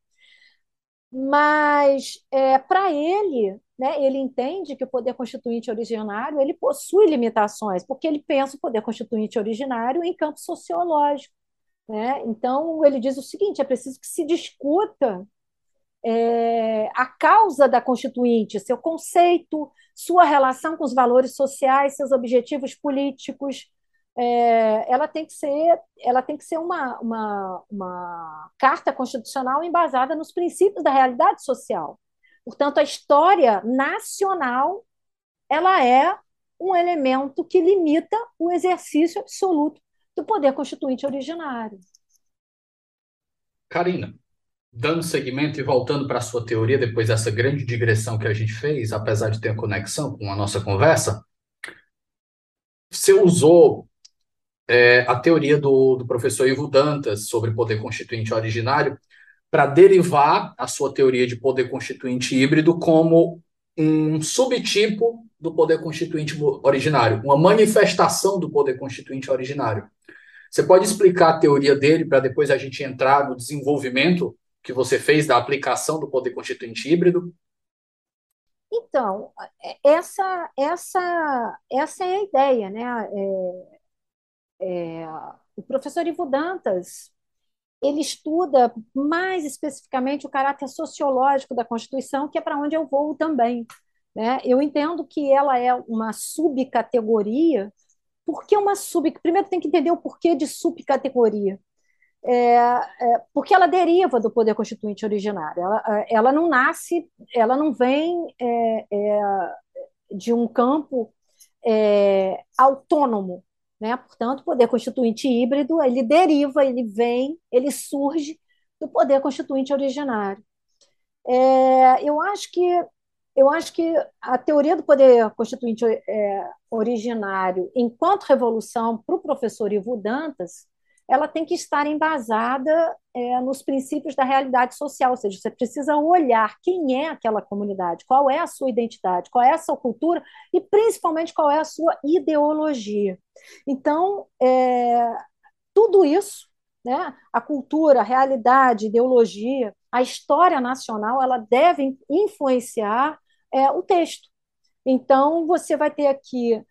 B: mas é, para ele, né, ele entende que o poder constituinte originário ele possui limitações, porque ele pensa o poder constituinte originário em campo sociológico. Né? Então, ele diz o seguinte: é preciso que se discuta é, a causa da constituinte, seu conceito, sua relação com os valores sociais, seus objetivos políticos, é, ela tem que ser, ela tem que ser uma, uma, uma carta constitucional embasada nos princípios da realidade social. Portanto, a história nacional ela é um elemento que limita o exercício absoluto do poder constituinte originário.
A: Karina, dando seguimento e voltando para a sua teoria, depois dessa grande digressão que a gente fez, apesar de ter conexão com a nossa conversa, você usou é, a teoria do, do professor Ivo Dantas sobre poder constituinte originário para derivar a sua teoria de poder constituinte híbrido como um subtipo do poder constituinte originário, uma manifestação do poder constituinte originário. Você pode explicar a teoria dele para depois a gente entrar no desenvolvimento que você fez da aplicação do poder constituinte híbrido?
B: Então, é, essa, essa, essa é a ideia, né? É, é, o professor Ivo Dantas ele estuda mais especificamente o caráter sociológico da Constituição, que é para onde eu vou também. Né? Eu entendo que ela é uma subcategoria Por que uma sub? Primeiro tem que entender o porquê de subcategoria. É, é, porque ela deriva do poder constituinte originário. Ela, ela não nasce, ela não vem é, é de um campo é, autônomo, né? Portanto, o poder constituinte híbrido ele deriva, ele vem, ele surge do poder constituinte originário. É, eu acho que eu acho que a teoria do poder constituinte é, originário, enquanto revolução, para o professor Ivo Dantas, ela tem que estar embasada é, nos princípios da realidade social, ou seja, você precisa olhar quem é aquela comunidade, qual é a sua identidade, qual é a sua cultura e principalmente qual é a sua ideologia. Então, é, tudo isso, né, a cultura, a realidade, a ideologia, a história nacional, ela deve influenciar é, o texto. Então, você vai ter aqui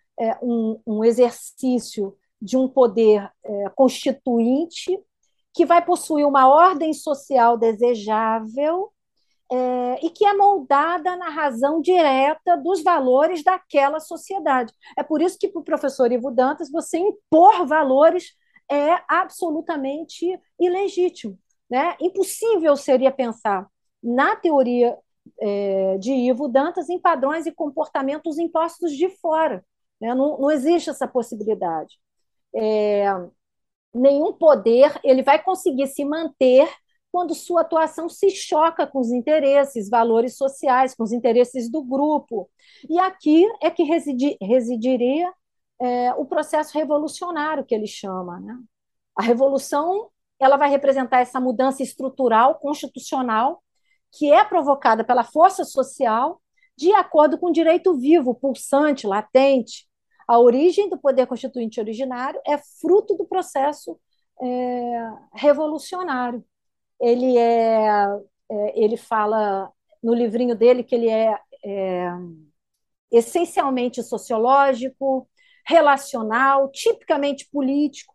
B: um, um exercício de um poder é, constituinte que vai possuir uma ordem social desejável é, e que é moldada na razão direta dos valores daquela sociedade. É por isso que, para o professor Ivo Dantas, você impor valores é absolutamente ilegítimo. Né? Impossível seria pensar na teoria é, de Ivo Dantas em padrões e comportamentos impostos de fora. Né? Não, não existe essa possibilidade é, nenhum poder ele vai conseguir se manter quando sua atuação se choca com os interesses, valores sociais, com os interesses do grupo. E aqui é que residi, residiria é, o processo revolucionário que ele chama. Né? A revolução ela vai representar essa mudança estrutural, constitucional, que é provocada pela força social, de acordo com o direito vivo, pulsante, latente, a origem do poder constituinte originário é fruto do processo é, revolucionário. Ele é, é, ele fala no livrinho dele que ele é, é essencialmente sociológico, relacional, tipicamente político.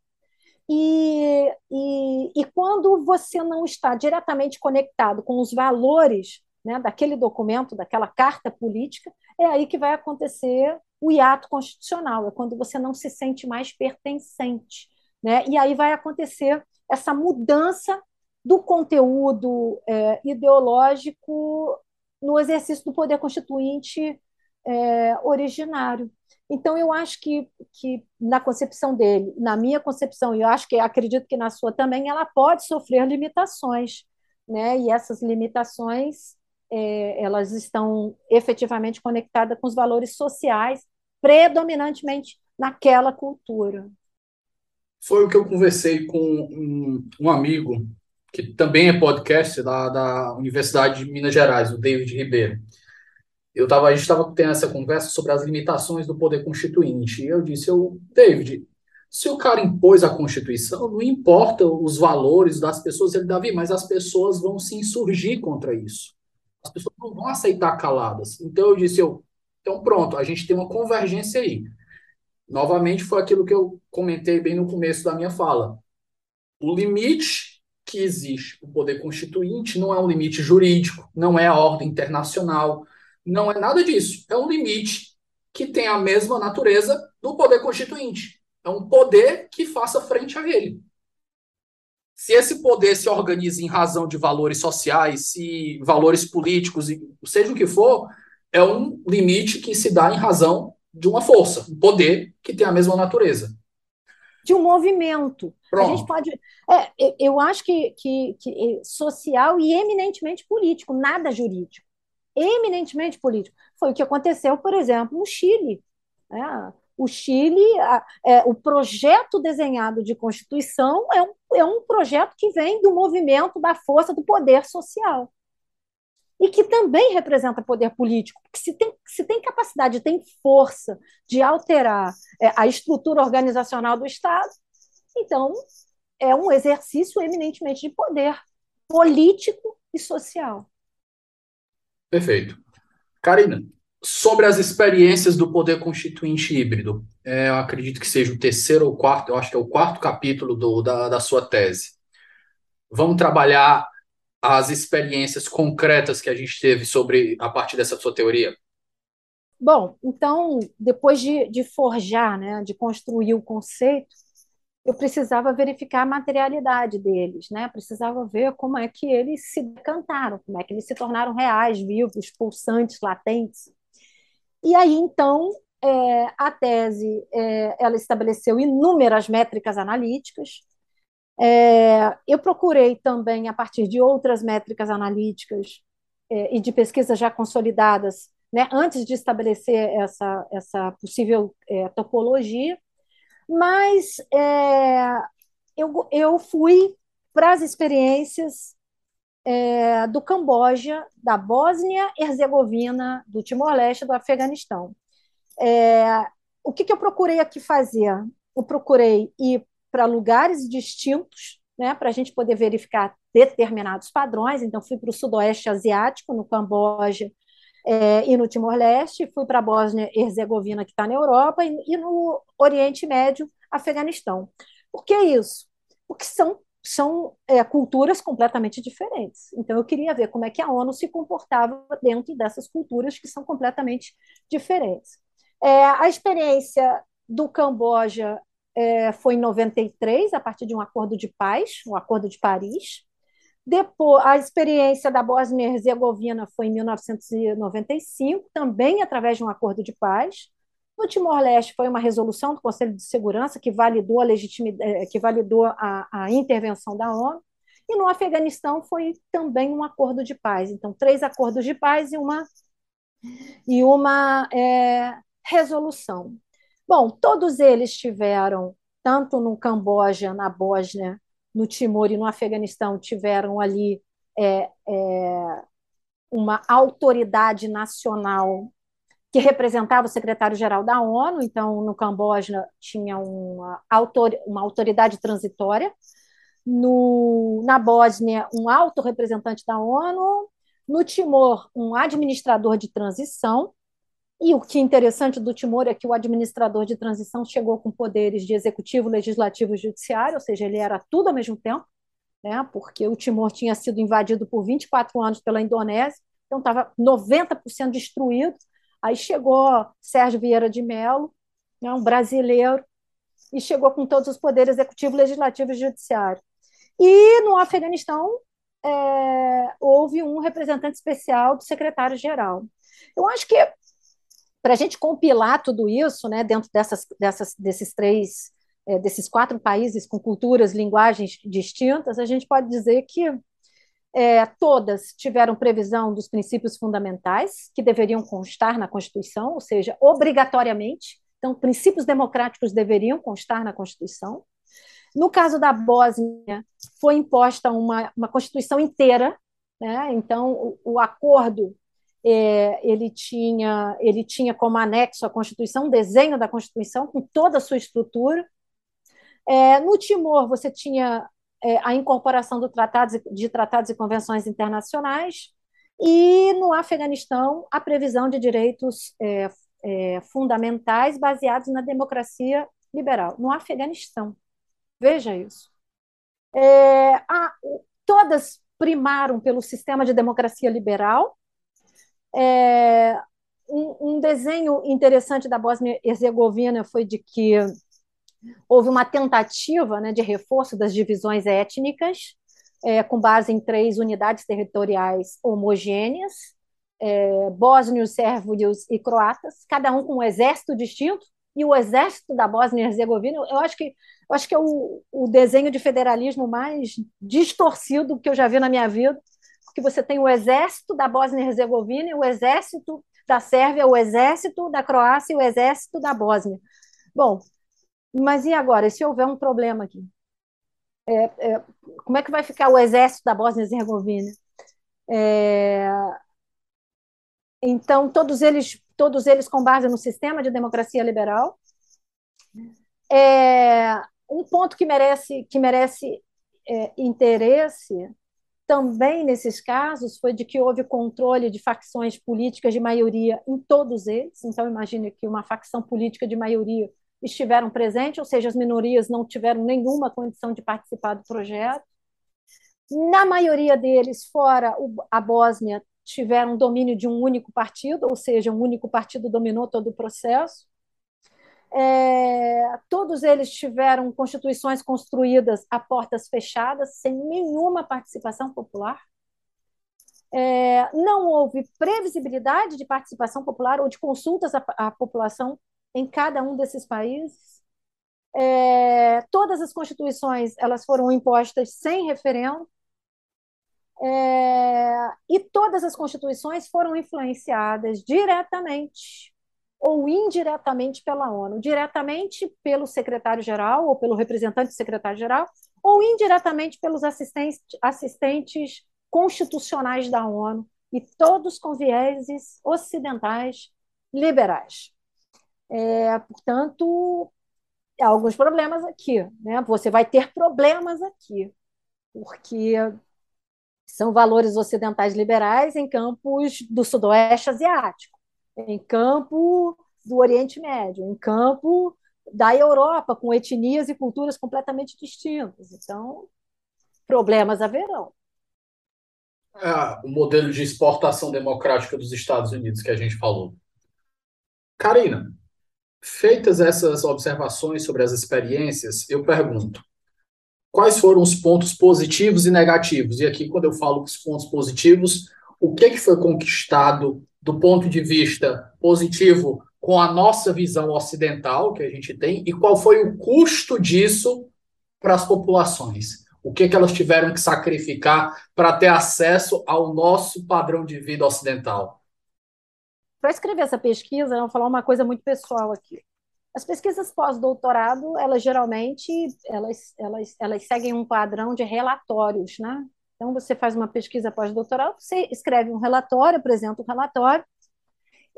B: E, e, e, quando você não está diretamente conectado com os valores né, daquele documento, daquela carta política, é aí que vai acontecer o hiato constitucional, é quando você não se sente mais pertencente. Né? E aí vai acontecer essa mudança do conteúdo é, ideológico no exercício do poder constituinte é, originário. Então, eu acho que, que na concepção dele, na minha concepção, e eu acho que acredito que na sua também, ela pode sofrer limitações. Né? E essas limitações é, elas estão efetivamente conectadas com os valores sociais, predominantemente naquela cultura.
A: Foi o que eu conversei com um, um amigo, que também é podcast da, da Universidade de Minas Gerais, o David Ribeiro. Eu tava, a gente estava tendo essa conversa sobre as limitações do poder constituinte. E eu disse, eu, David, se o cara impôs a Constituição, não importa os valores das pessoas, ele Davi, mas as pessoas vão se insurgir contra isso as pessoas não vão aceitar caladas. Então eu disse, eu, então pronto, a gente tem uma convergência aí. Novamente foi aquilo que eu comentei bem no começo da minha fala. O limite que existe o poder constituinte não é um limite jurídico, não é a ordem internacional, não é nada disso. É um limite que tem a mesma natureza do poder constituinte. É um poder que faça frente a ele. Se esse poder se organiza em razão de valores sociais, se valores políticos, seja o que for, é um limite que se dá em razão de uma força, um poder que tem a mesma natureza.
B: De um movimento. Pronto. A gente pode. É, eu acho que, que, que social e eminentemente político, nada jurídico. Eminentemente político. Foi o que aconteceu, por exemplo, no Chile. É, o Chile, a, é, o projeto desenhado de Constituição é um, é um projeto que vem do movimento da força do poder social. E que também representa poder político, porque se tem, se tem capacidade, tem força de alterar é, a estrutura organizacional do Estado, então é um exercício eminentemente de poder político e social.
A: Perfeito. Karina, sobre as experiências do poder constituinte híbrido. É, eu acredito que seja o terceiro ou quarto, eu acho que é o quarto capítulo do, da, da sua tese. Vamos trabalhar as experiências concretas que a gente teve sobre a partir dessa sua teoria?
B: bom, então, depois de, de forjar, né, de construir o conceito, eu precisava verificar a materialidade deles, né? Precisava ver como é que eles se decantaram, como é que eles se tornaram reais, vivos, pulsantes, latentes. E aí, então, é, a tese é, ela estabeleceu inúmeras métricas analíticas. É, eu procurei também, a partir de outras métricas analíticas é, e de pesquisas já consolidadas, né, antes de estabelecer essa, essa possível é, topologia, mas é, eu, eu fui para as experiências é, do Camboja, da Bósnia, Herzegovina, do Timor-Leste, do Afeganistão. É, o que, que, eu procurei aqui fazer? Eu procurei ir para lugares distintos, né, para a gente poder verificar determinados padrões. Então, fui para o Sudoeste Asiático, no Camboja é, e no Timor-Leste, fui para a Bósnia-Herzegovina, que está na Europa, e, e, no Oriente Médio, Afeganistão. Por que isso? Porque são, são é, culturas completamente diferentes. Então, eu queria ver como é que a ONU se comportava dentro dessas culturas que são completamente diferentes. É, a experiência do Camboja é, foi em 93, a partir de um acordo de paz, um Acordo de Paris. Depois, a experiência da Bósnia e Herzegovina foi em 1995, também através de um acordo de paz. No Timor-Leste foi uma resolução do Conselho de Segurança que validou a legitimidade, eh, que validou a, a intervenção da ONU. E no Afeganistão foi também um acordo de paz. Então, três acordos de paz e uma e uma é, resolução. Bom, todos eles tiveram, tanto no Camboja, na Bósnia no Timor e no Afeganistão tiveram ali é, é, uma autoridade nacional que representava o secretário-geral da ONU, então no Camboja tinha uma, autor, uma autoridade transitória, no, na Bósnia, um alto representante da ONU, no Timor, um administrador de transição, e o que é interessante do Timor é que o administrador de transição chegou com poderes de executivo, legislativo e judiciário, ou seja, ele era tudo ao mesmo tempo, né? porque o Timor tinha sido invadido por 24 anos pela Indonésia, então estava 90% destruído. Aí chegou Sérgio Vieira de Mello, né, um brasileiro, e chegou com todos os poderes executivo, legislativo e judiciário. E no Afeganistão é, houve um representante especial do secretário-geral. Eu acho que para a gente compilar tudo isso, né, dentro dessas, dessas, desses três, é, desses quatro países com culturas, linguagens distintas, a gente pode dizer que é, todas tiveram previsão dos princípios fundamentais que deveriam constar na Constituição, ou seja, obrigatoriamente. Então, princípios democráticos deveriam constar na Constituição. No caso da Bósnia, foi imposta uma, uma Constituição inteira, né? então o, o acordo é, ele, tinha, ele tinha como anexo a Constituição, um desenho da Constituição com toda a sua estrutura. É, no Timor, você tinha é, a incorporação do tratados, de tratados e convenções internacionais, e no Afeganistão, a previsão de direitos é, é, fundamentais baseados na democracia liberal. No Afeganistão. Veja isso. É, a, todas primaram pelo sistema de democracia liberal, é, um, um, desenho interessante da Bósnia-Herzegovina foi de que houve uma tentativa né, de reforço das divisões étnicas, é, com base em três unidades territoriais homogêneas, é, bósnios, sérvios e croatas, cada um com um exército distinto, e o exército da Bósnia-Herzegovina, eu acho que eu acho que é o, o desenho de federalismo mais distorcido que eu já vi na minha vida, que você tem o exército da Bósnia-Herzegovina, o exército da Sérvia, o exército da Croácia e o exército da Bósnia. Bom, mas e agora? E se houver um problema aqui? É, é, como é que vai ficar o exército da Bósnia-Herzegovina? É, então, todos eles, todos eles com base no sistema de democracia liberal. É, um ponto que merece, que merece é, interesse também nesses casos foi de que houve controle de facções políticas de maioria em todos eles. Então, imagine que uma facção política de maioria estiveram presentes, ou seja, as minorias não tiveram nenhuma condição de participar do projeto. Na maioria deles, fora a Bósnia, tiveram domínio de um único partido, ou seja, um único partido dominou todo o processo. É, todos eles tiveram constituições construídas a portas fechadas, sem nenhuma participação popular. É, não houve previsibilidade de participação popular ou de consultas à, à população em cada um desses países. É, todas as constituições elas foram impostas sem referendo. É, e todas as constituições foram influenciadas diretamente ou indiretamente pela ONU, diretamente pelo secretário-geral ou pelo representante do secretário-geral, ou indiretamente pelos assistentes, assistentes constitucionais da ONU, e todos com vieses ocidentais liberais. É, portanto, alguns problemas aqui. Né? Você vai ter problemas aqui, porque são valores ocidentais liberais em campos do sudoeste asiático, em campo do Oriente Médio, em campo da Europa, com etnias e culturas completamente distintas. Então, problemas haverão.
A: É, o modelo de exportação democrática dos Estados Unidos que a gente falou. Karina, feitas essas observações sobre as experiências, eu pergunto: quais foram os pontos positivos e negativos? E aqui, quando eu falo os pontos positivos, o que, que foi conquistado do ponto de vista positivo com a nossa visão ocidental que a gente tem e qual foi o custo disso para as populações? O que, que elas tiveram que sacrificar para ter acesso ao nosso padrão de vida ocidental?
B: Para escrever essa pesquisa, eu vou falar uma coisa muito pessoal aqui. As pesquisas pós-doutorado, elas geralmente elas, elas, elas seguem um padrão de relatórios, né? Então, você faz uma pesquisa pós-doutoral, você escreve um relatório, apresenta um relatório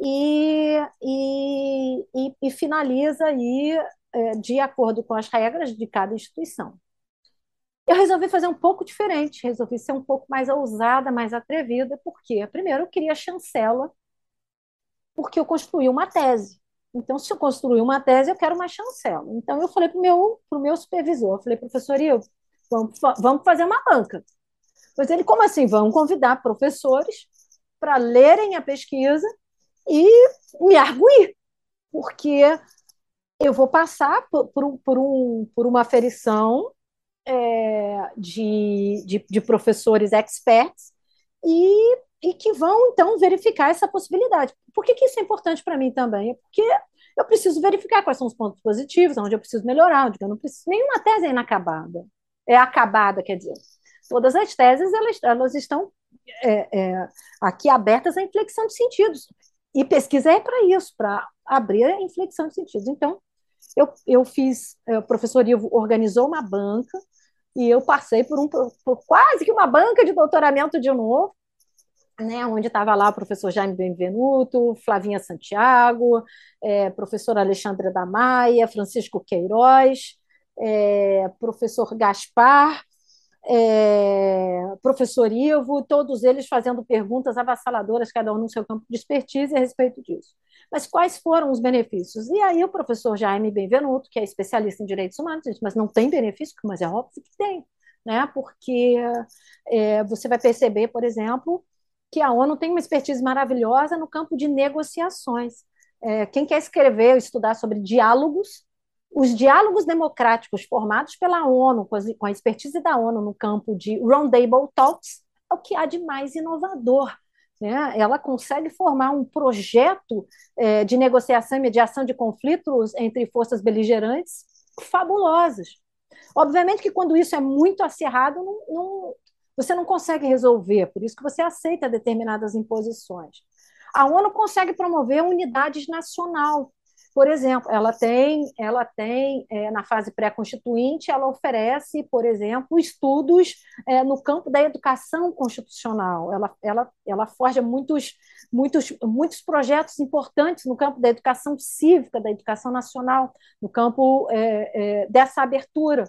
B: e, e, e, e finaliza aí é, de acordo com as regras de cada instituição. Eu resolvi fazer um pouco diferente, resolvi ser um pouco mais ousada, mais atrevida, porque, primeiro, eu queria chancela, porque eu construí uma tese. Então, se eu construir uma tese, eu quero uma chancela. Então, eu falei para o meu, meu supervisor, eu falei, professor Ivo, vamos, vamos fazer uma banca. Mas ele, como assim? Vamos convidar professores para lerem a pesquisa e me arguir, porque eu vou passar por, por, por, um, por uma aferição é, de, de, de, professores experts e, e que vão, então, verificar essa possibilidade. Por que, que isso é importante para mim também? É porque eu preciso verificar quais são os pontos positivos, onde eu preciso melhorar, onde eu não preciso. Nenhuma tese é inacabada. É acabada, quer dizer. Todas as teses elas, elas estão é, é, aqui abertas à inflexão de sentidos. E pesquisa é para isso, para abrir a inflexão de sentidos. Então, eu, eu fiz, é, o professor Ivo organizou uma banca e eu passei por, um, por quase que uma banca de doutoramento de novo, né, onde estava lá o professor Jaime Benvenuto, Flavinha Santiago, é, professor Alexandre da Maia, Francisco Queiroz, é, professor Gaspar, é, professor Ivo, todos eles fazendo perguntas avassaladoras, cada um no seu campo de expertise a respeito disso. Mas quais foram os benefícios? E aí o professor Jaime Benvenuto, que é especialista em direitos humanos, disse, mas não tem benefício, mas é óbvio que tem, né? porque é, você vai perceber, por exemplo, que a ONU tem uma expertise maravilhosa no campo de negociações. É, quem quer escrever ou estudar sobre diálogos os diálogos democráticos formados pela ONU, com a expertise da ONU no campo de Roundtable Talks, é o que há de mais inovador. Né? Ela consegue formar um projeto é, de negociação e mediação de conflitos entre forças beligerantes fabulosas. Obviamente que quando isso é muito acirrado, não, não, você não consegue resolver, por isso que você aceita determinadas imposições. A ONU consegue promover unidades nacional, por exemplo, ela tem, ela tem é, na fase pré-constituinte, ela oferece, por exemplo, estudos é, no campo da educação constitucional. Ela, ela, ela forja muitos, muitos, muitos projetos importantes no campo da educação cívica, da educação nacional, no campo é, dessa abertura.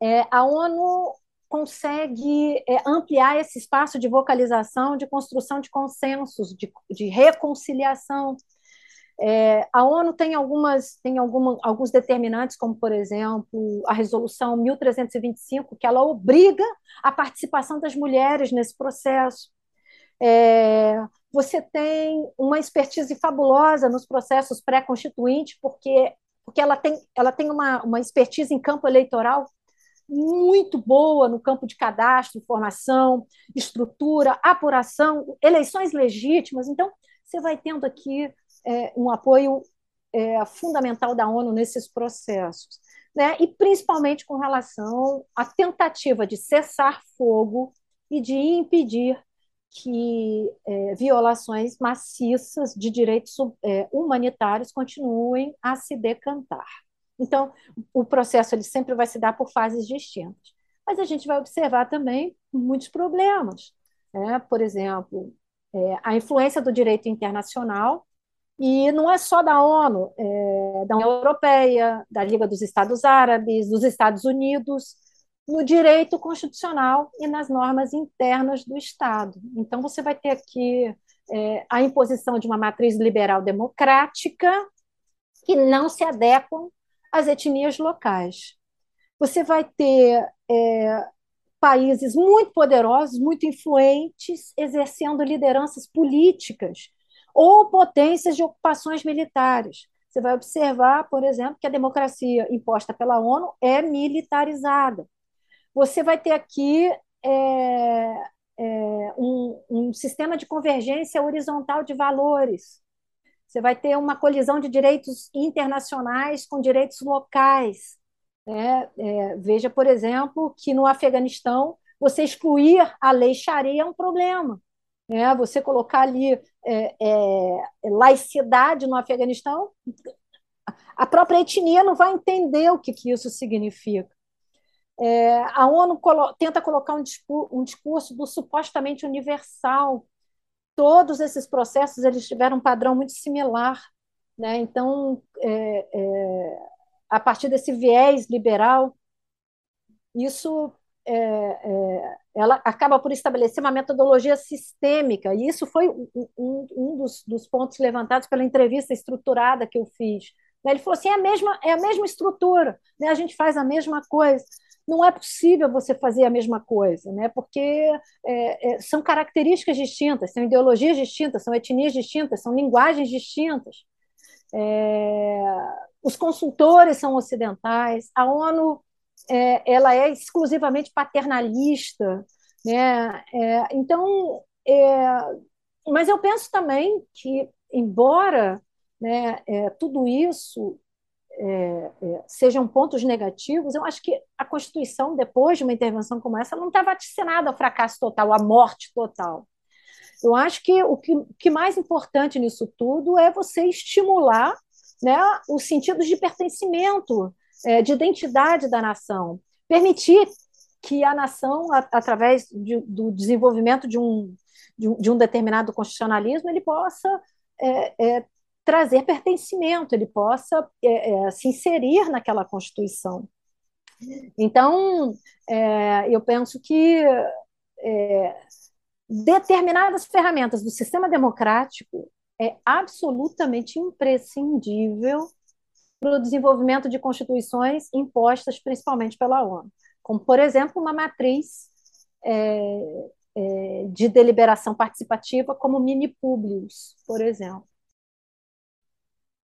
B: É, a ONU consegue é, ampliar esse espaço de vocalização, de construção de consensos, de, de reconciliação é, a ONU tem, algumas, tem alguma, alguns determinantes, como, por exemplo, a Resolução 1325, que ela obriga a participação das mulheres nesse processo. É, você tem uma expertise fabulosa nos processos pré-constituintes, porque, porque ela tem, ela tem uma, uma expertise em campo eleitoral muito boa no campo de cadastro, informação, estrutura, apuração, eleições legítimas. Então, você vai tendo aqui é, um apoio é, fundamental da ONU nesses processos. Né? E principalmente com relação à tentativa de cessar fogo e de impedir que é, violações maciças de direitos é, humanitários continuem a se decantar. Então, o processo ele sempre vai se dar por fases distintas. Mas a gente vai observar também muitos problemas. Né? Por exemplo, é, a influência do direito internacional, e não é só da ONU, é, da União Europeia, da Liga dos Estados Árabes, dos Estados Unidos, no direito constitucional e nas normas internas do Estado. Então, você vai ter aqui é, a imposição de uma matriz liberal democrática que não se adequam às etnias locais. Você vai ter é, países muito poderosos, muito influentes, exercendo lideranças políticas ou potências de ocupações militares. Você vai observar, por exemplo, que a democracia imposta pela ONU é militarizada você vai ter aqui é, é, um, um sistema de convergência horizontal de valores. Você vai ter uma colisão de direitos internacionais com direitos locais. Né? É, veja, por exemplo, que no Afeganistão você excluir a lei Sharia é um problema. Né? Você colocar ali é, é, laicidade no Afeganistão, a própria etnia não vai entender o que, que isso significa. É, a ONU colo tenta colocar um um discurso, do supostamente universal. Todos esses processos eles tiveram um padrão muito similar. Né? Então, é, é, a partir desse viés liberal, isso é, é, ela acaba por estabelecer uma metodologia sistêmica, e isso foi um, um dos, dos, pontos levantados pela entrevista estruturada que eu fiz. Ele falou assim: é a mesma, é a mesma estrutura, né? a gente faz a mesma coisa não é possível você fazer a mesma coisa, né? porque é, é, são características distintas, são ideologias distintas, são etnias distintas, são linguagens distintas. É, os consultores são ocidentais, a ONU é, ela é exclusivamente paternalista, né? É, então, é, mas eu penso também que, embora né, tudo isso é, é, sejam pontos negativos, eu acho que a Constituição, depois de uma intervenção como essa, não está vaticinada ao fracasso total, à morte total. Eu acho que o que, que mais importante nisso tudo é você estimular né, os sentidos de pertencimento, é, de identidade da nação, permitir que a nação, a, através de, do desenvolvimento de um, de de um determinado constitucionalismo, ele possa é, é, trazer pertencimento, ele possa é, é, se inserir naquela Constituição. Então, é, eu penso que é, determinadas ferramentas do sistema democrático é absolutamente imprescindível para o desenvolvimento de constituições impostas principalmente pela ONU, como, por exemplo, uma matriz é, é, de deliberação participativa como mini Publius, por exemplo.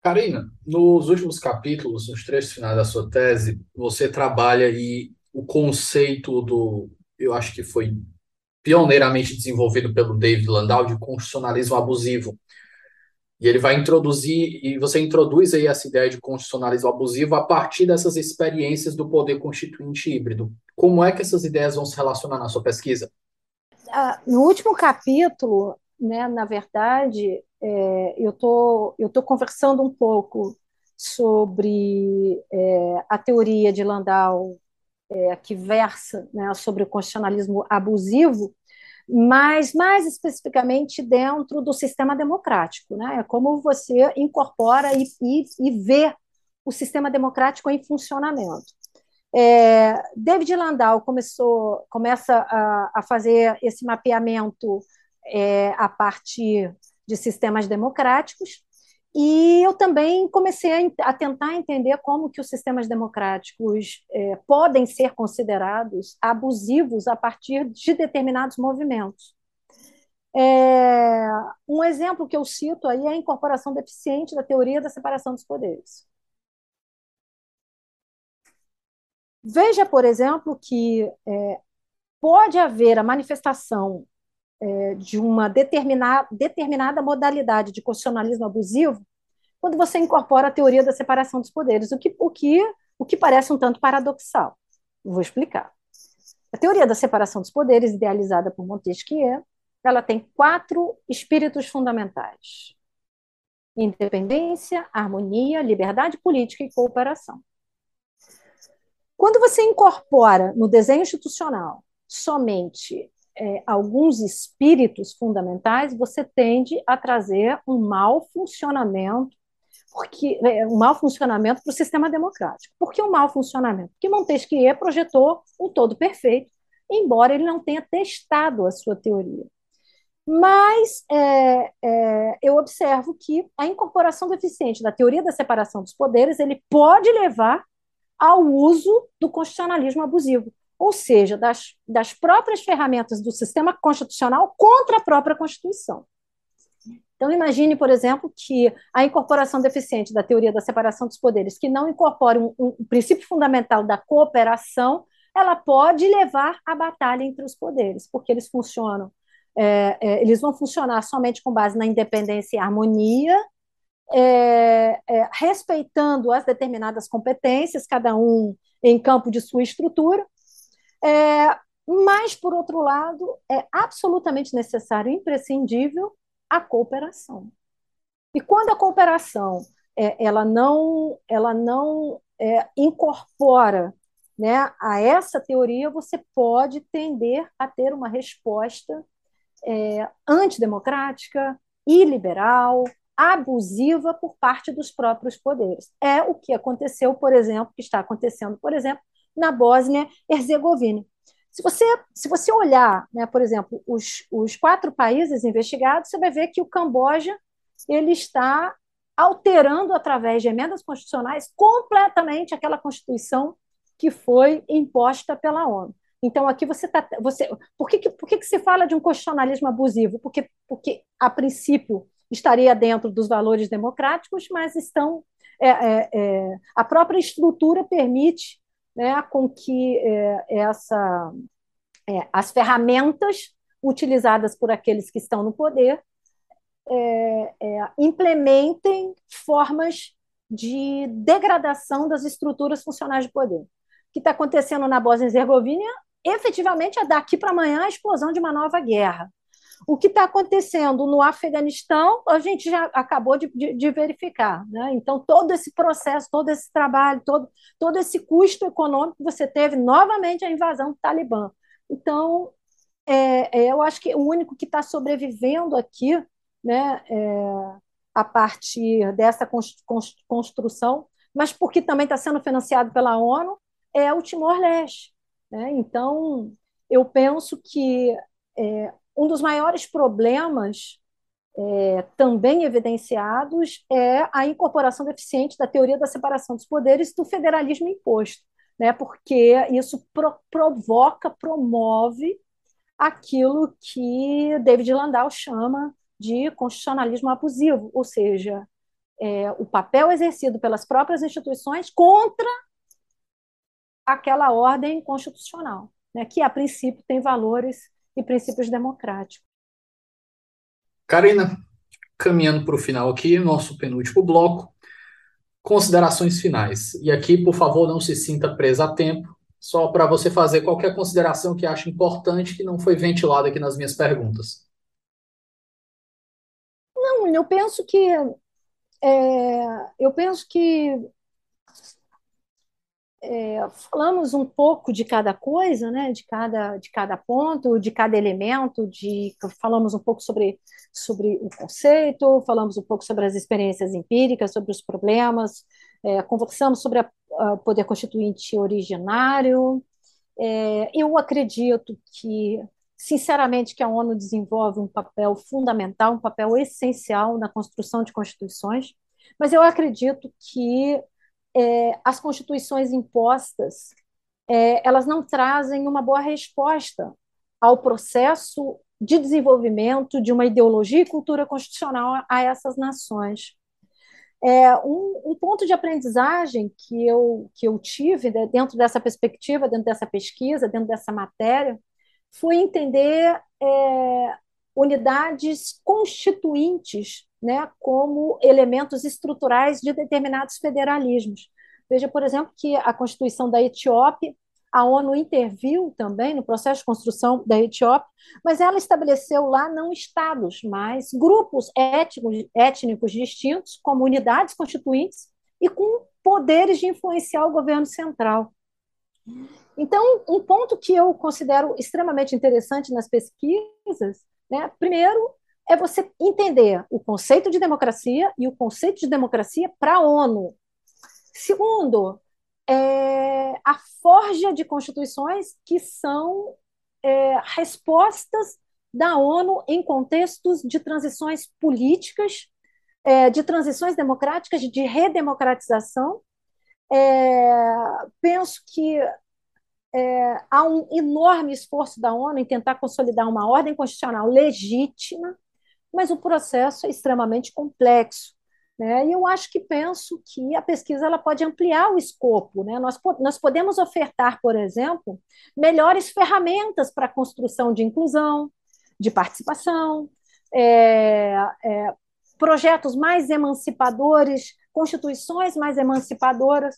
A: Karina, nos últimos capítulos, nos trechos finais da sua tese, você trabalha aí o conceito do, eu acho que foi pioneiramente desenvolvido pelo David Landau, de constitucionalismo abusivo. E ele vai introduzir, e você introduz aí essa ideia de constitucionalismo abusivo a partir dessas experiências do poder constituinte híbrido. Como é que essas ideias vão se relacionar na sua pesquisa?
B: Ah, no último capítulo, né, na verdade, é, eu tô, estou tô conversando um pouco sobre é, a teoria de Landau, é, que versa né, sobre o constitucionalismo abusivo, mas mais especificamente dentro do sistema democrático. Né? É como você incorpora e, e, e vê o sistema democrático em funcionamento. É, David Landau começou, começa a, a fazer esse mapeamento é, a partir de sistemas democráticos, e eu também comecei a, a tentar entender como que os sistemas democráticos é, podem ser considerados abusivos a partir de determinados movimentos. É, um exemplo que eu cito aí é a incorporação deficiente da teoria da separação dos poderes. Veja, por exemplo, que é, pode haver a manifestação é, de uma determinada, determinada modalidade de constitucionalismo abusivo quando você incorpora a teoria da separação dos poderes, o que, o que, o que parece um tanto paradoxal. Vou explicar. A teoria da separação dos poderes, idealizada por Montesquieu, ela tem quatro espíritos fundamentais: independência, harmonia, liberdade política e cooperação. Quando você incorpora no desenho institucional somente é, alguns espíritos fundamentais, você tende a trazer um mau funcionamento, porque é, um mau funcionamento para o sistema democrático. Por que um mau funcionamento? Porque Montesquieu projetou um todo perfeito, embora ele não tenha testado a sua teoria. Mas é, é, eu observo que a incorporação deficiente da teoria da separação dos poderes ele pode levar ao uso do constitucionalismo abusivo, ou seja, das, das próprias ferramentas do sistema constitucional contra a própria Constituição. Então, imagine, por exemplo, que a incorporação deficiente da teoria da separação dos poderes, que não incorpore um, um princípio fundamental da cooperação, ela pode levar à batalha entre os poderes, porque eles funcionam, é, é, eles vão funcionar somente com base na independência e harmonia, é, é, respeitando as determinadas competências, cada um em campo de sua estrutura, é, mas, por outro lado, é absolutamente necessário, imprescindível, a cooperação. E quando a cooperação é, ela não, ela não é, incorpora né, a essa teoria, você pode tender a ter uma resposta é, antidemocrática, iliberal, abusiva por parte dos próprios poderes. É o que aconteceu, por exemplo, que está acontecendo, por exemplo, na Bósnia-Herzegovina. Se você, se você olhar, né, por exemplo, os, os quatro países investigados, você vai ver que o Camboja ele está alterando através de emendas constitucionais completamente aquela constituição que foi imposta pela ONU. Então, aqui você está. Você, por que, por que, que se fala de um constitucionalismo abusivo? Porque, porque, a princípio, estaria dentro dos valores democráticos, mas estão é, é, é, a própria estrutura permite né, com que é, essa, é, as ferramentas utilizadas por aqueles que estão no poder é, implementem formas de degradação das estruturas funcionais de poder. O que está acontecendo na Bósnia-Herzegovina efetivamente é daqui para amanhã a explosão de uma nova guerra. O que está acontecendo no Afeganistão, a gente já acabou de, de, de, verificar. Né? Então, todo esse processo, todo esse trabalho, todo, todo esse custo econômico que você teve, novamente, a invasão do Talibã. Então, é, é, eu acho que o único que está sobrevivendo aqui, né, é, a partir dessa construção, mas porque também está sendo financiado pela ONU, é o Timor-Leste. Né? Então, eu penso que é, um dos maiores problemas é, também evidenciados é a incorporação deficiente da teoria da separação dos poderes do federalismo imposto, né? porque isso pro provoca, promove aquilo que David Landau chama de constitucionalismo abusivo, ou seja, é, o papel exercido pelas próprias instituições contra aquela ordem constitucional, né, que a princípio tem valores e princípios democráticos.
A: Karina, caminhando para o final aqui, nosso penúltimo bloco, considerações finais. E aqui, por favor, não se sinta presa a tempo, só para você fazer qualquer consideração que ache importante que não foi ventilada aqui nas minhas perguntas.
B: Não, eu penso que é, eu penso que é, falamos um pouco de cada coisa, né, de cada, de cada ponto, de cada elemento, de, falamos um pouco sobre, sobre o conceito, falamos um pouco sobre as experiências empíricas, sobre os problemas, é, conversamos sobre o poder constituinte originário. É, eu acredito que, sinceramente, que a ONU desenvolve um papel fundamental, um papel essencial na construção de constituições, mas eu acredito que é, as constituições impostas é, elas não trazem uma boa resposta ao processo de desenvolvimento de uma ideologia e cultura constitucional a essas nações. É, um, um, ponto de aprendizagem que eu, que eu tive dentro dessa perspectiva, dentro dessa pesquisa, dentro dessa matéria, foi entender é, unidades constituintes né, como elementos estruturais de determinados federalismos. Veja, por exemplo, que a Constituição da Etiópia a ONU interviu também no processo de construção da Etiópia, mas ela estabeleceu lá não estados, mas grupos étnicos, étnicos distintos, comunidades constituintes e com poderes de influenciar o governo central. Então, um ponto que eu considero extremamente interessante nas pesquisas, né, primeiro, é você entender o conceito de democracia e o conceito de democracia para a ONU. Segundo, é, a forja de constituições que são é, respostas da ONU em contextos de transições políticas, é, de transições democráticas, de redemocratização. É, penso que é, há um enorme esforço da ONU em tentar consolidar uma ordem constitucional legítima, mas o processo é extremamente complexo. Né? E eu acho que penso que a pesquisa ela pode ampliar o escopo. Né? Nós, nós podemos ofertar, por exemplo, melhores ferramentas para a construção de inclusão, de participação, é, é, projetos mais emancipadores, constituições mais emancipadoras,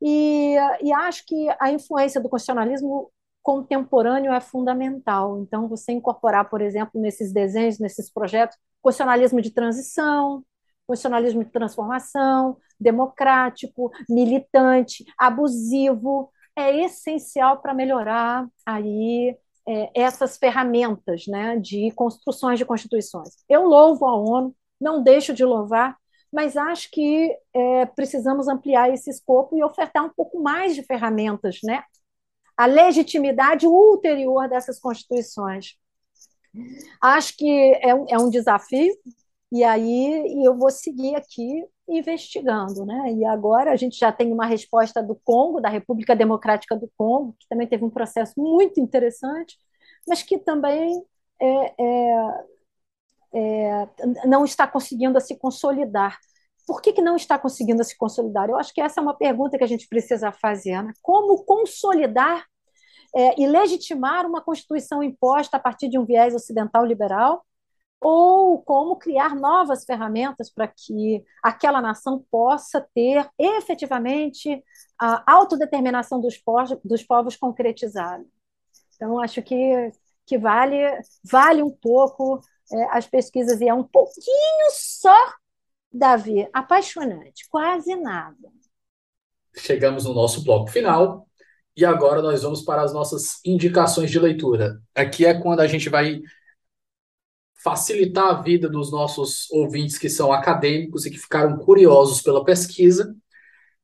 B: e, e acho que a influência do constitucionalismo contemporâneo é fundamental. Então, você incorporar, por exemplo, nesses desenhos, nesses projetos, constitucionalismo de transição, constitucionalismo de transformação, democrático, militante, abusivo, é essencial para melhorar aí é, essas ferramentas né, de construções de constituições. Eu louvo a ONU, não deixo de louvar, mas acho que é, precisamos ampliar esse escopo e ofertar um pouco mais de ferramentas, né? A legitimidade ulterior dessas constituições. Acho que é um, é um desafio, e aí eu vou seguir aqui investigando, né? E agora a gente já tem uma resposta do Congo, da República Democrática do Congo, que também teve um processo muito interessante, mas que também é, é, é, não está conseguindo se consolidar. Por que, que não está conseguindo se consolidar? Eu acho que essa é uma pergunta que a gente precisa fazer. Né? Como consolidar é, e legitimar uma Constituição imposta a partir de um viés ocidental liberal ou como criar novas ferramentas para que aquela nação possa ter efetivamente a autodeterminação dos povos, dos povos concretizada. Então, acho que, que vale, vale um pouco as pesquisas, e é um pouquinho só, Davi, apaixonante, quase nada.
A: Chegamos no nosso bloco final, e agora nós vamos para as nossas indicações de leitura. Aqui é quando a gente vai facilitar a vida dos nossos ouvintes que são acadêmicos e que ficaram curiosos pela pesquisa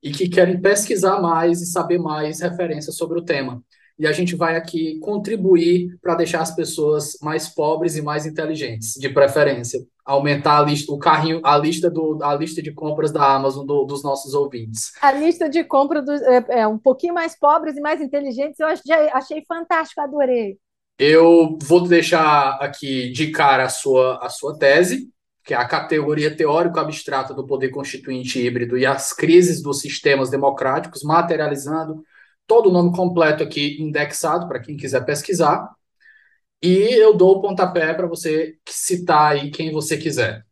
A: e que querem pesquisar mais e saber mais referências sobre o tema. E a gente vai aqui contribuir para deixar as pessoas mais pobres e mais inteligentes, de preferência. Aumentar a lista, o carrinho, a lista do, a lista de compras da Amazon do, dos nossos ouvintes.
B: A lista de compra dos, é, é, um pouquinho mais pobres e mais inteligentes, eu achei, achei fantástico, adorei.
A: Eu vou deixar aqui de cara a sua, a sua tese, que é a categoria teórico-abstrata do poder constituinte híbrido e as crises dos sistemas democráticos, materializando todo o nome completo aqui indexado para quem quiser pesquisar. E eu dou o pontapé para você citar aí quem você quiser.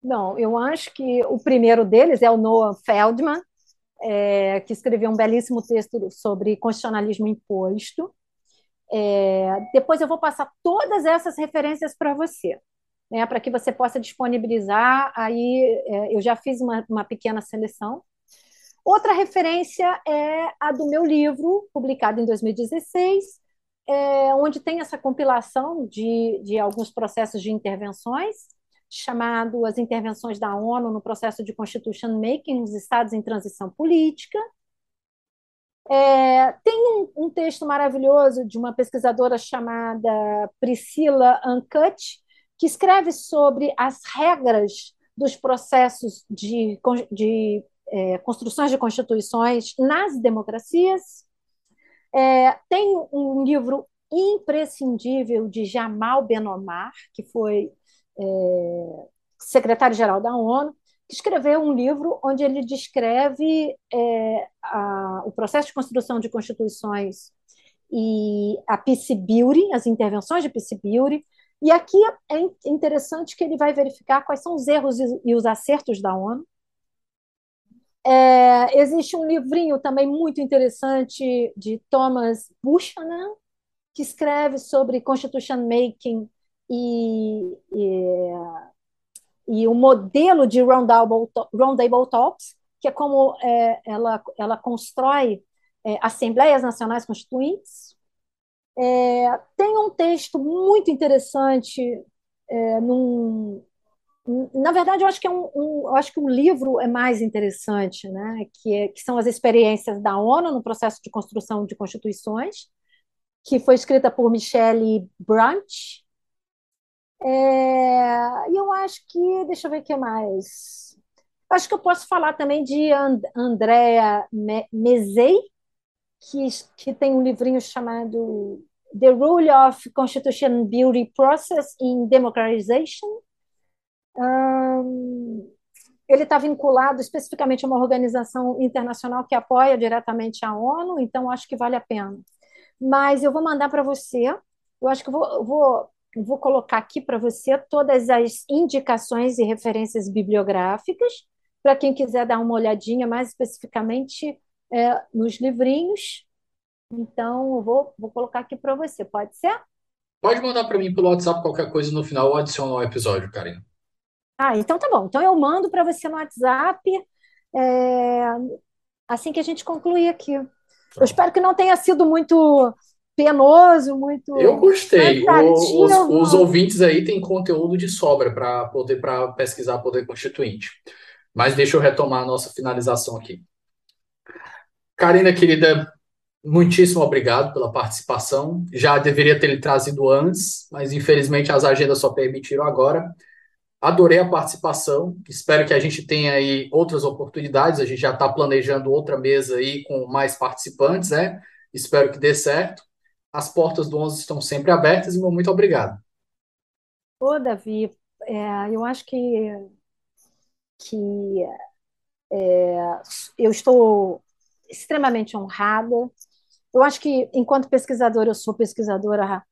B: Não, eu acho que o primeiro deles é o Noah Feldman, é, que escreveu um belíssimo texto sobre constitucionalismo imposto. É, depois eu vou passar todas essas referências para você, né, para que você possa disponibilizar. Aí é, eu já fiz uma, uma pequena seleção. Outra referência é a do meu livro, publicado em 2016, é, onde tem essa compilação de, de alguns processos de intervenções, chamado As Intervenções da ONU no Processo de Constitution Making nos Estados em Transição Política, é, tem um, um, texto maravilhoso de uma pesquisadora chamada Priscila Uncut, que escreve sobre as regras dos processos de, de é, construções de constituições nas democracias. É, tem um livro imprescindível de Jamal Ben Omar, que foi é, secretário-geral da ONU, que escreveu um livro onde ele descreve é, a, o processo de construção de constituições e a Peace Beauty, as intervenções de Peace Beauty. E aqui é interessante que ele vai verificar quais são os erros e os acertos da ONU. É, existe um livrinho também muito interessante de Thomas Buchanan, que escreve sobre constitution making e, e, e o modelo de roundtable, roundtable talks, que é como é, ela, ela constrói é, assembleias nacionais constituintes. É, tem um texto muito interessante é, num, na verdade, eu acho que é um, um, eu acho que um livro é mais interessante, né? Que, é, que são as experiências da ONU no processo de construção de constituições, que foi escrita por Michelle Branch. É, e eu acho que, deixa eu ver o que mais. Acho que eu posso falar também de And, Andrea Mezei, que, que tem um livrinho chamado The Rule of Constitution Building Process in Democratization. Ele está vinculado especificamente a uma organização internacional que apoia diretamente a ONU, então acho que vale a pena. Mas eu vou mandar para você, eu acho que vou, vou, vou colocar aqui para você todas as indicações e referências bibliográficas, para quem quiser dar uma olhadinha mais especificamente é, nos livrinhos. Então, eu vou, vou colocar aqui para você, pode ser?
A: Pode mandar para mim pelo WhatsApp qualquer coisa no final, eu adiciono ao episódio, Karina.
B: Ah, então tá bom. Então eu mando para você no WhatsApp é, assim que a gente concluir aqui. Eu espero que não tenha sido muito penoso, muito.
A: Eu gostei. O, os, os, ouvintes aí têm conteúdo de sobra para poder para pesquisar poder constituinte. Mas deixa eu retomar a nossa finalização aqui. Karina, querida, muitíssimo obrigado pela participação. Já deveria ter lhe trazido antes, mas infelizmente as agendas só permitiram agora. Adorei a participação. Espero que a gente tenha aí outras oportunidades. A gente já está planejando outra mesa aí com mais participantes, né? Espero que dê certo. As portas do 11 estão sempre abertas e muito obrigado.
B: Ô, Davi, é, eu acho que, que é, eu estou extremamente honrada. Eu acho que, enquanto pesquisadora, eu sou pesquisadora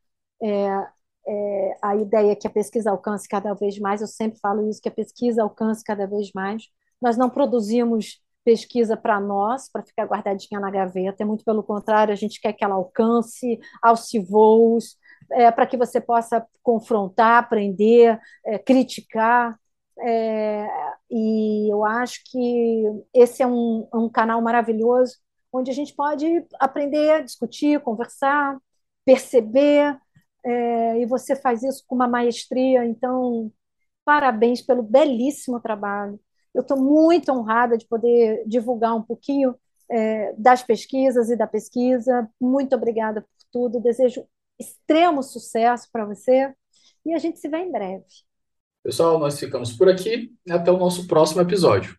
B: é, é, a ideia é que a pesquisa alcance cada vez mais, eu sempre falo isso, que a pesquisa alcance cada vez mais. Nós não produzimos pesquisa para nós, para ficar guardadinha na gaveta, é muito pelo contrário, a gente quer que ela alcance aos voos, é, para que você possa confrontar, aprender, é, criticar. É, e eu acho que esse é um, um canal maravilhoso, onde a gente pode aprender, discutir, conversar, perceber, é, e você faz isso com uma maestria, então, parabéns pelo belíssimo trabalho. Eu estou muito honrada de poder divulgar um pouquinho é, das pesquisas e da pesquisa. Muito obrigada por tudo. Desejo extremo sucesso para você e a gente se vê em breve.
A: Pessoal, nós ficamos por aqui. Até o nosso próximo episódio.